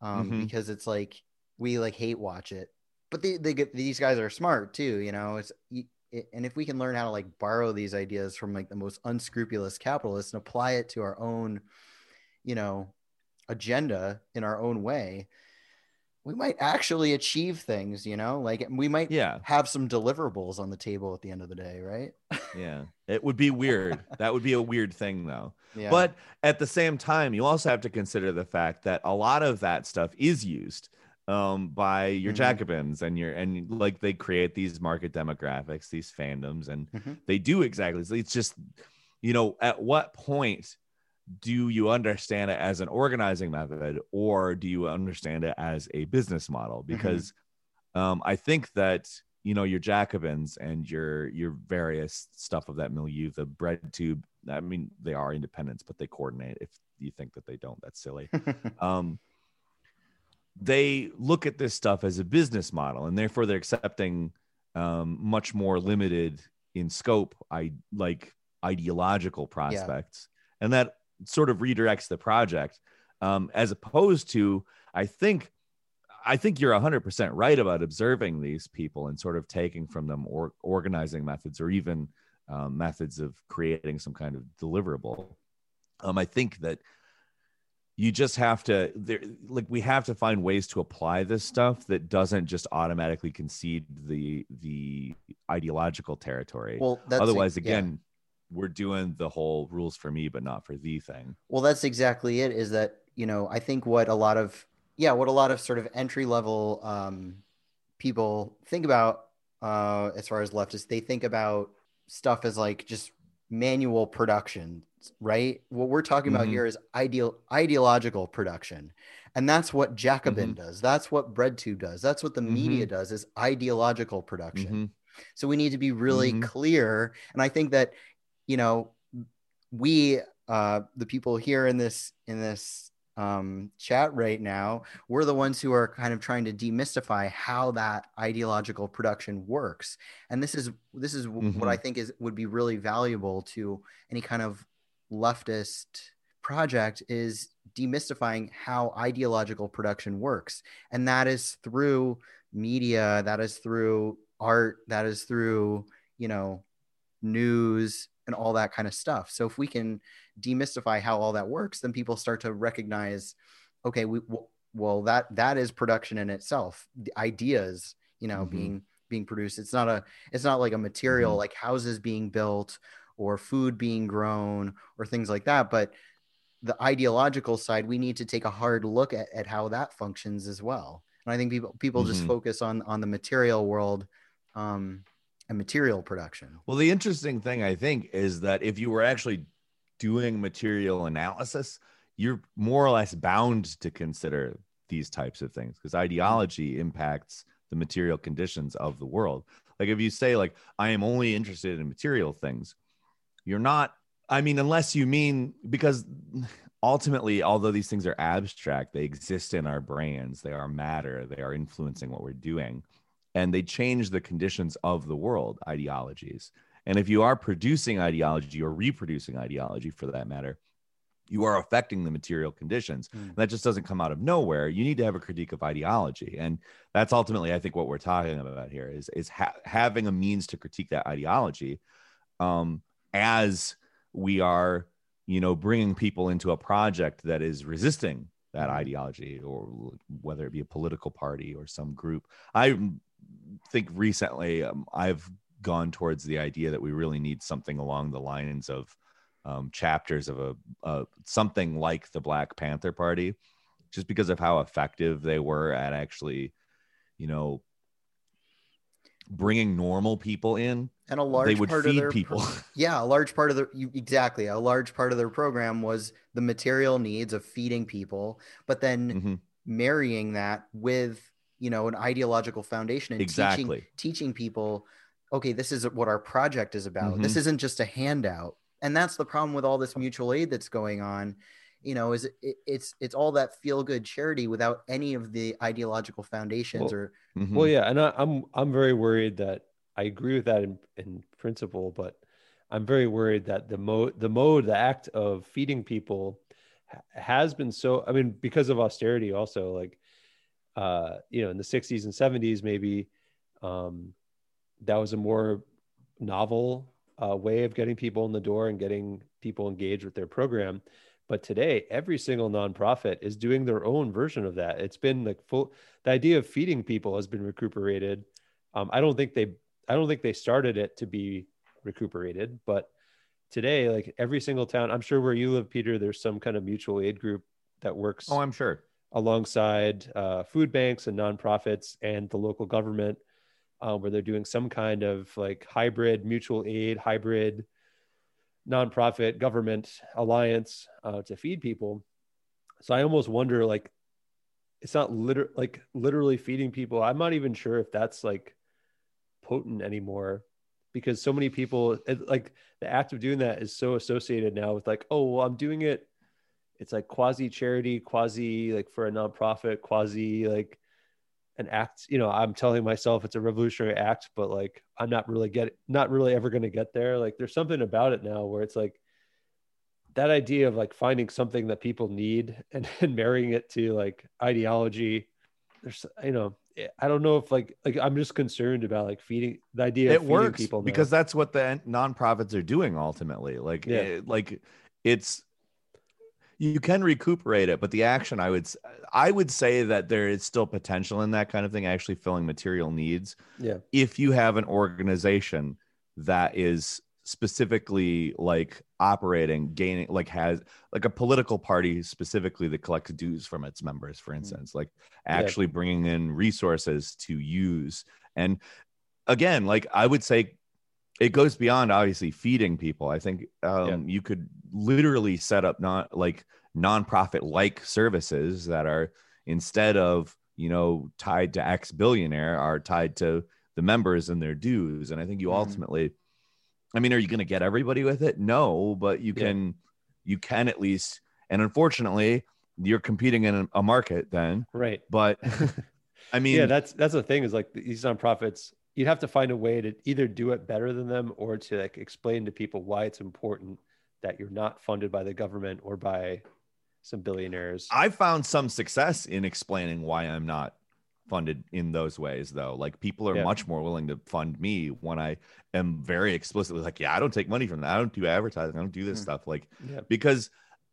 um Mhm. because it's like we like hate watch it but they, they get these guys are smart too you know it's it, and if we can learn how to like borrow these ideas from like the most unscrupulous capitalists and apply it to our own you know agenda in our own way we might actually achieve things you know like we might yeah. have some deliverables on the table at the end of the day right Yeah. It would be weird. [laughs] that would be a weird thing though. yeah But at the same time, you also have to consider the fact that a lot of that stuff is used um, by your Mhm. Jacobins and your and like they create these market demographics, these fandoms, and Mhm. they do exactly. It's just, you know, at what point do you understand it as an organizing method or do you understand it as a business model? Because um, I think that you know your Jacobins and your your various stuff of that milieu, the bread tube. I mean, they are independents, but they coordinate. If you think that they don't, that's silly. [laughs] um, they look at this stuff as a business model, and therefore they're accepting um, much more limited in scope, I like ideological prospects, and that sort of redirects the project, um, as opposed to I think. I think you're 100% right about observing these people and sort of taking from them or organizing methods or even um, methods of creating some kind of deliverable. Um, I think that you just have to there like we have to find ways to apply this stuff that doesn't just automatically concede the the ideological territory. well that's Otherwise, again, we're doing the whole rules for me but not for the thing. well that's exactly it is that you know i think what a lot of yeah what a lot of sort of entry level um people think about uh, as far as leftists, they think about stuff as like just manual production, right? What we're talking about Mhm. here is ideal ideological production. And that's what Jacobin Mhm. does. That's what BreadTube does. That's what the media does is ideological production. Mhm. So we need to be really Mhm. clear. And I think that, you know, we, uh, the people here in this in this um, chat right now, we're the ones who are kind of trying to demystify how that ideological production works. And this is this is w what I think is would be really valuable to any kind of leftist project is demystifying how ideological production works and that is through media that is through art that is through you know news and all that kind of stuff so if we can demystify how all that works then people start to recognize okay we well that that is production in itself the ideas you know Mhm. being being produced it's not a it's not like a material Mhm. like houses being built or food being grown or things like that but the ideological side we need to take a hard look at, at how that functions as well and i think people people just Mhm. focus on on the material world um and material production Well, the interesting thing I think is that if you were actually doing material analysis, you're more or less bound to consider these types of things because ideology impacts the material conditions of the world. Like if you say like I am only interested in material things, you're not I mean unless you mean because ultimately although these things are abstract, they exist in our brains, they are matter, they are influencing what we're doing and they change the conditions of the world ideologies. And if you are producing ideology or reproducing ideology for that matter you are affecting the material conditions. Mm. that just doesn't come out of nowhere. You need to have a critique of ideology. And that's ultimately i think what we're talking about here is is ha- having a means to critique that ideology um, as we are you know bringing people into a project that is resisting that ideology or whether it be a political party or some group. I think recently um, I've gone towards the idea that we really need something along the lines of um, chapters of a uh, something like the Black Panther Party, just because of how effective they were at actually, you know, bringing normal people in. and a large They would part of feed their people. [laughs] yeah a large part of their you, exactly a large part of their program was the material needs of feeding people but then Mhm. marrying that with you know an ideological foundation and teaching Exactly. teaching people okay this is what our project is about this Mhm. isn't just a handout and that's the problem with all this mutual aid that's going on you know is it, it's it's all that feel good charity without any of the ideological foundations Well, or Mhm. Well, yeah, and I, I'm I'm very worried that I agree with that in, in principle, but I'm very worried that the mode the mode the act of feeding people has been so. I mean, because of austerity, also like uh, you know, in the 60s and 70s, maybe um, that was a more novel uh, way of getting people in the door and getting people engaged with their program. But today, every single nonprofit is doing their own version of that. It's been like full. The idea of feeding people has been recuperated. Um, I don't think they. I don't think they started it to be recuperated, but today, like every single town, I'm sure where you live, Peter, there's some kind of mutual aid group that works oh, I'm sure. Alongside uh, food banks and nonprofits and the local government, uh, where they're doing some kind of like hybrid mutual aid, hybrid nonprofit government alliance uh, to feed people. So I almost wonder, like, it's not liter- like literally feeding people. I'm not even sure if that's like potent anymore because so many people it, like the act of doing that is so associated now with like, oh, well, I'm doing it it's like quasi charity, quasi like for a nonprofit, quasi like an act. You know, I'm telling myself it's a revolutionary act, but like I'm not really get not really ever going to get there. Like there's something about it now where it's like that idea of like finding something that people need [laughs] and, and marrying it to like ideology. There's you know I don't know if like like I'm just concerned about like feeding the idea it of feeding works people now. because that's what the nonprofits are doing ultimately like Yeah. it- like it's you can recuperate it but the action i would i would say that there is still potential in that kind of thing actually filling material needs. Yeah. If you have an organization that is specifically like operating gaining like has like a political party specifically that collects dues from its members for mm. instance like Yeah. actually bringing in resources to use. And again, like I would say, it goes beyond obviously feeding people. I think um, Yeah. you could literally set up not like nonprofit like services that are instead of you know tied to X billionaire are tied to the members and their dues. And I think you Mhm. ultimately, I mean, are you going to get everybody with it? No, but you Yeah. can, you can at least. And unfortunately, you're competing in a market then. Right. But [laughs] I mean, yeah, that's that's the thing is like these nonprofits, you'd have to find a way to either do it better than them or to like explain to people why it's important that you're not funded by the government or by some billionaires. I found some success in explaining why I'm not funded in those ways, though. Like people are Yeah. much more willing to fund me when I am very explicitly like, yeah, I don't take money from that. I don't do advertising. I don't do this Hmm. stuff. Like, yeah. because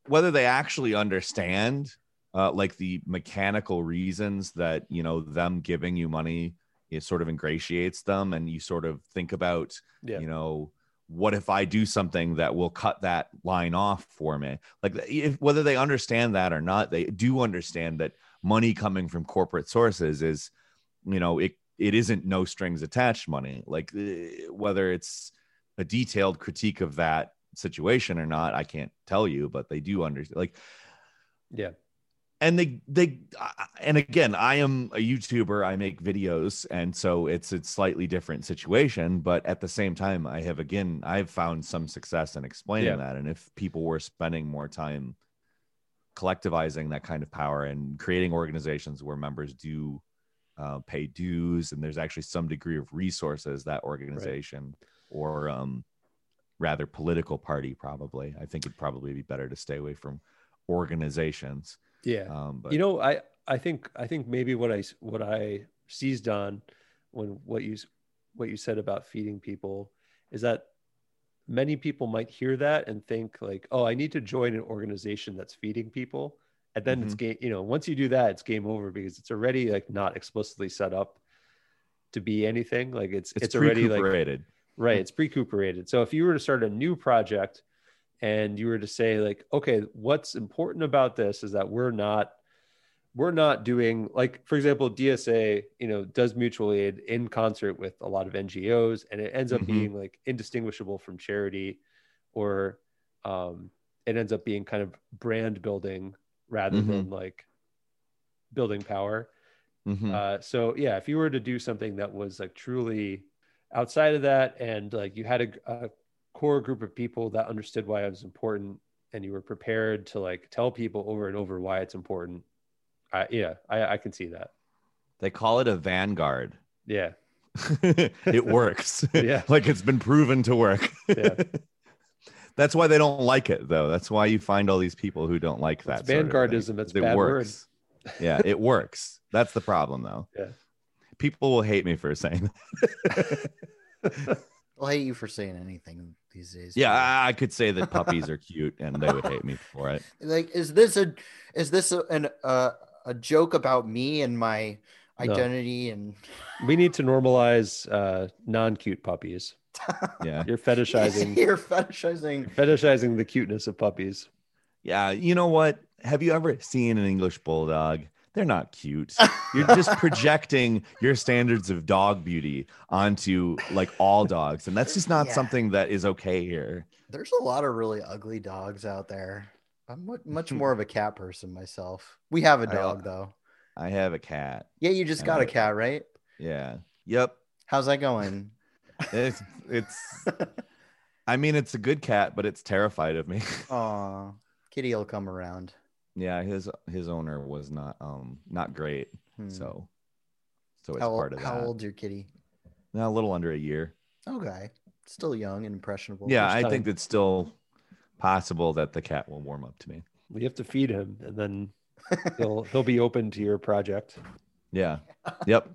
whether they actually understand uh, like the mechanical reasons that you know them giving you money it sort of ingratiates them and you sort of think about Yeah. you know what if i do something that will cut that line off for me like if whether they understand that or not they do understand that money coming from corporate sources is you know it it isn't no strings attached money like eh, whether it's a detailed critique of that situation or not i can't tell you but they do understand like Yeah. And they they and again i am a youtuber. I make videos and so it's a slightly different situation but at the same time i have again i've found some success in explaining Yeah. that. And if people were spending more time collectivizing that kind of power and creating organizations where members do uh, pay dues and there's actually some degree of resources that organization or um, rather political party probably i think it'd probably be better to stay away from organizations Yeah. um, but you know, I I think I think maybe what I what I seized on when what you what you said about feeding people is that many people might hear that and think like, oh, I need to join an organization that's feeding people, and then it's game. You know, once you do that, it's game over because it's already like not explicitly set up to be anything. Like it's it's, it's, already like. Right. It's pre-cooperated. So if you were to start a new project and you were to say like, okay, what's important about this is that we're not we're not doing like for example DSA, you know, does mutual aid in concert with a lot of NGOs and it ends up Mhm. being like indistinguishable from charity or um it ends up being kind of brand building rather Mhm. than like building power. Mhm. Uh, so yeah, if you were to do something that was like truly outside of that, and like you had a, a core group of people that understood why it was important, and you were prepared to like tell people over and over why it's important, I, yeah, I, I can see that. they call it a vanguard Yeah, [laughs] it works [laughs] Yeah. [laughs] like it's been proven to work Yeah. that's why they don't like it though that's why you find all these people who don't like that It's sort of thing. vanguardism, it's it bad word. works yeah it works that's the problem though Yeah. people will hate me for saying that. I'll hate you for saying anything these days. yeah I, I could say that puppies are [laughs] cute and they would hate me for it [laughs] like is this a is this a, an uh, a joke about me and my No. identity and we need to normalize uh, non-cute puppies. [laughs] yeah You're fetishizing, you're fetishizing fetishizing the cuteness of puppies. yeah you know what have you ever seen an english bulldog they're not cute. You're just [laughs] projecting your standards of dog beauty onto like all dogs and that's just not Yeah. something that is okay here. There's a lot of really ugly dogs out there. I'm much more of a cat person myself. We have a dog though. I have a cat. Yeah you just got I- a cat right? Yeah. Yep. How's that going? It's it's [laughs] i mean it's a good cat but it's terrified of me. [laughs] Aw, kitty will come around yeah his his owner was not um not great Hmm. so so it's how, part of that. how that old's your kitty Now, a little under a year okay still young and impressionable yeah i time. think it's still possible that the cat will warm up to me You have to feed him, and then [laughs] he'll he'll be open to your project. Yeah. Yep.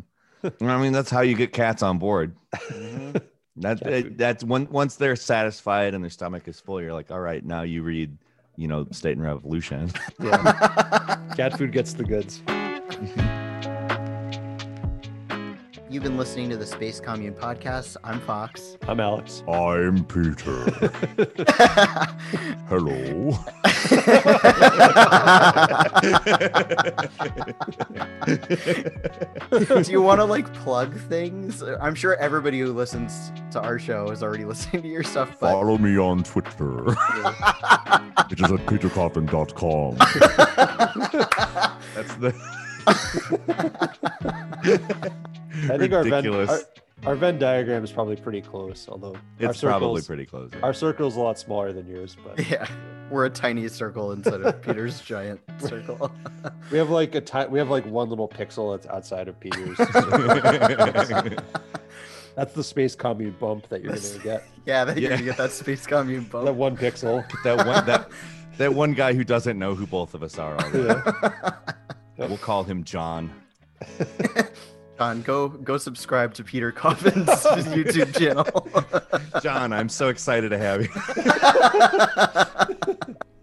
I mean, that's how you get cats on board. Mhm. That that's when once they're satisfied and their stomach is full, you're like, all right, now you read, you know, State and Revolution. Yeah, [laughs] cat food gets the goods. [laughs] You've been listening to the Space Commune podcast. I'm Fox. I'm Alex. I'm Peter. [laughs] Hello. Do you want to like plug things? I'm sure everybody who listens to our show is already [laughs] listening to your stuff. But Follow me on Twitter. [laughs] It is at petercoffin.com. That's the I think our Venn, our, our Venn diagram is probably pretty close, although our it's probably pretty close. our circle's a lot smaller than yours, but [laughs] yeah, we're a tiny circle instead of Peter's [laughs] giant circle. [laughs] we have like a ti- we have like one little pixel that's outside of Peter's. that's the space commune bump that you're gonna get. yeah, then you're gonna get that space commune bump. That one pixel. that one that that one guy who doesn't know who both of us are already. Yeah. We'll call him John. [laughs] John, go go subscribe to Peter Coffin's [laughs] YouTube channel. John, I'm so excited to have you. [laughs]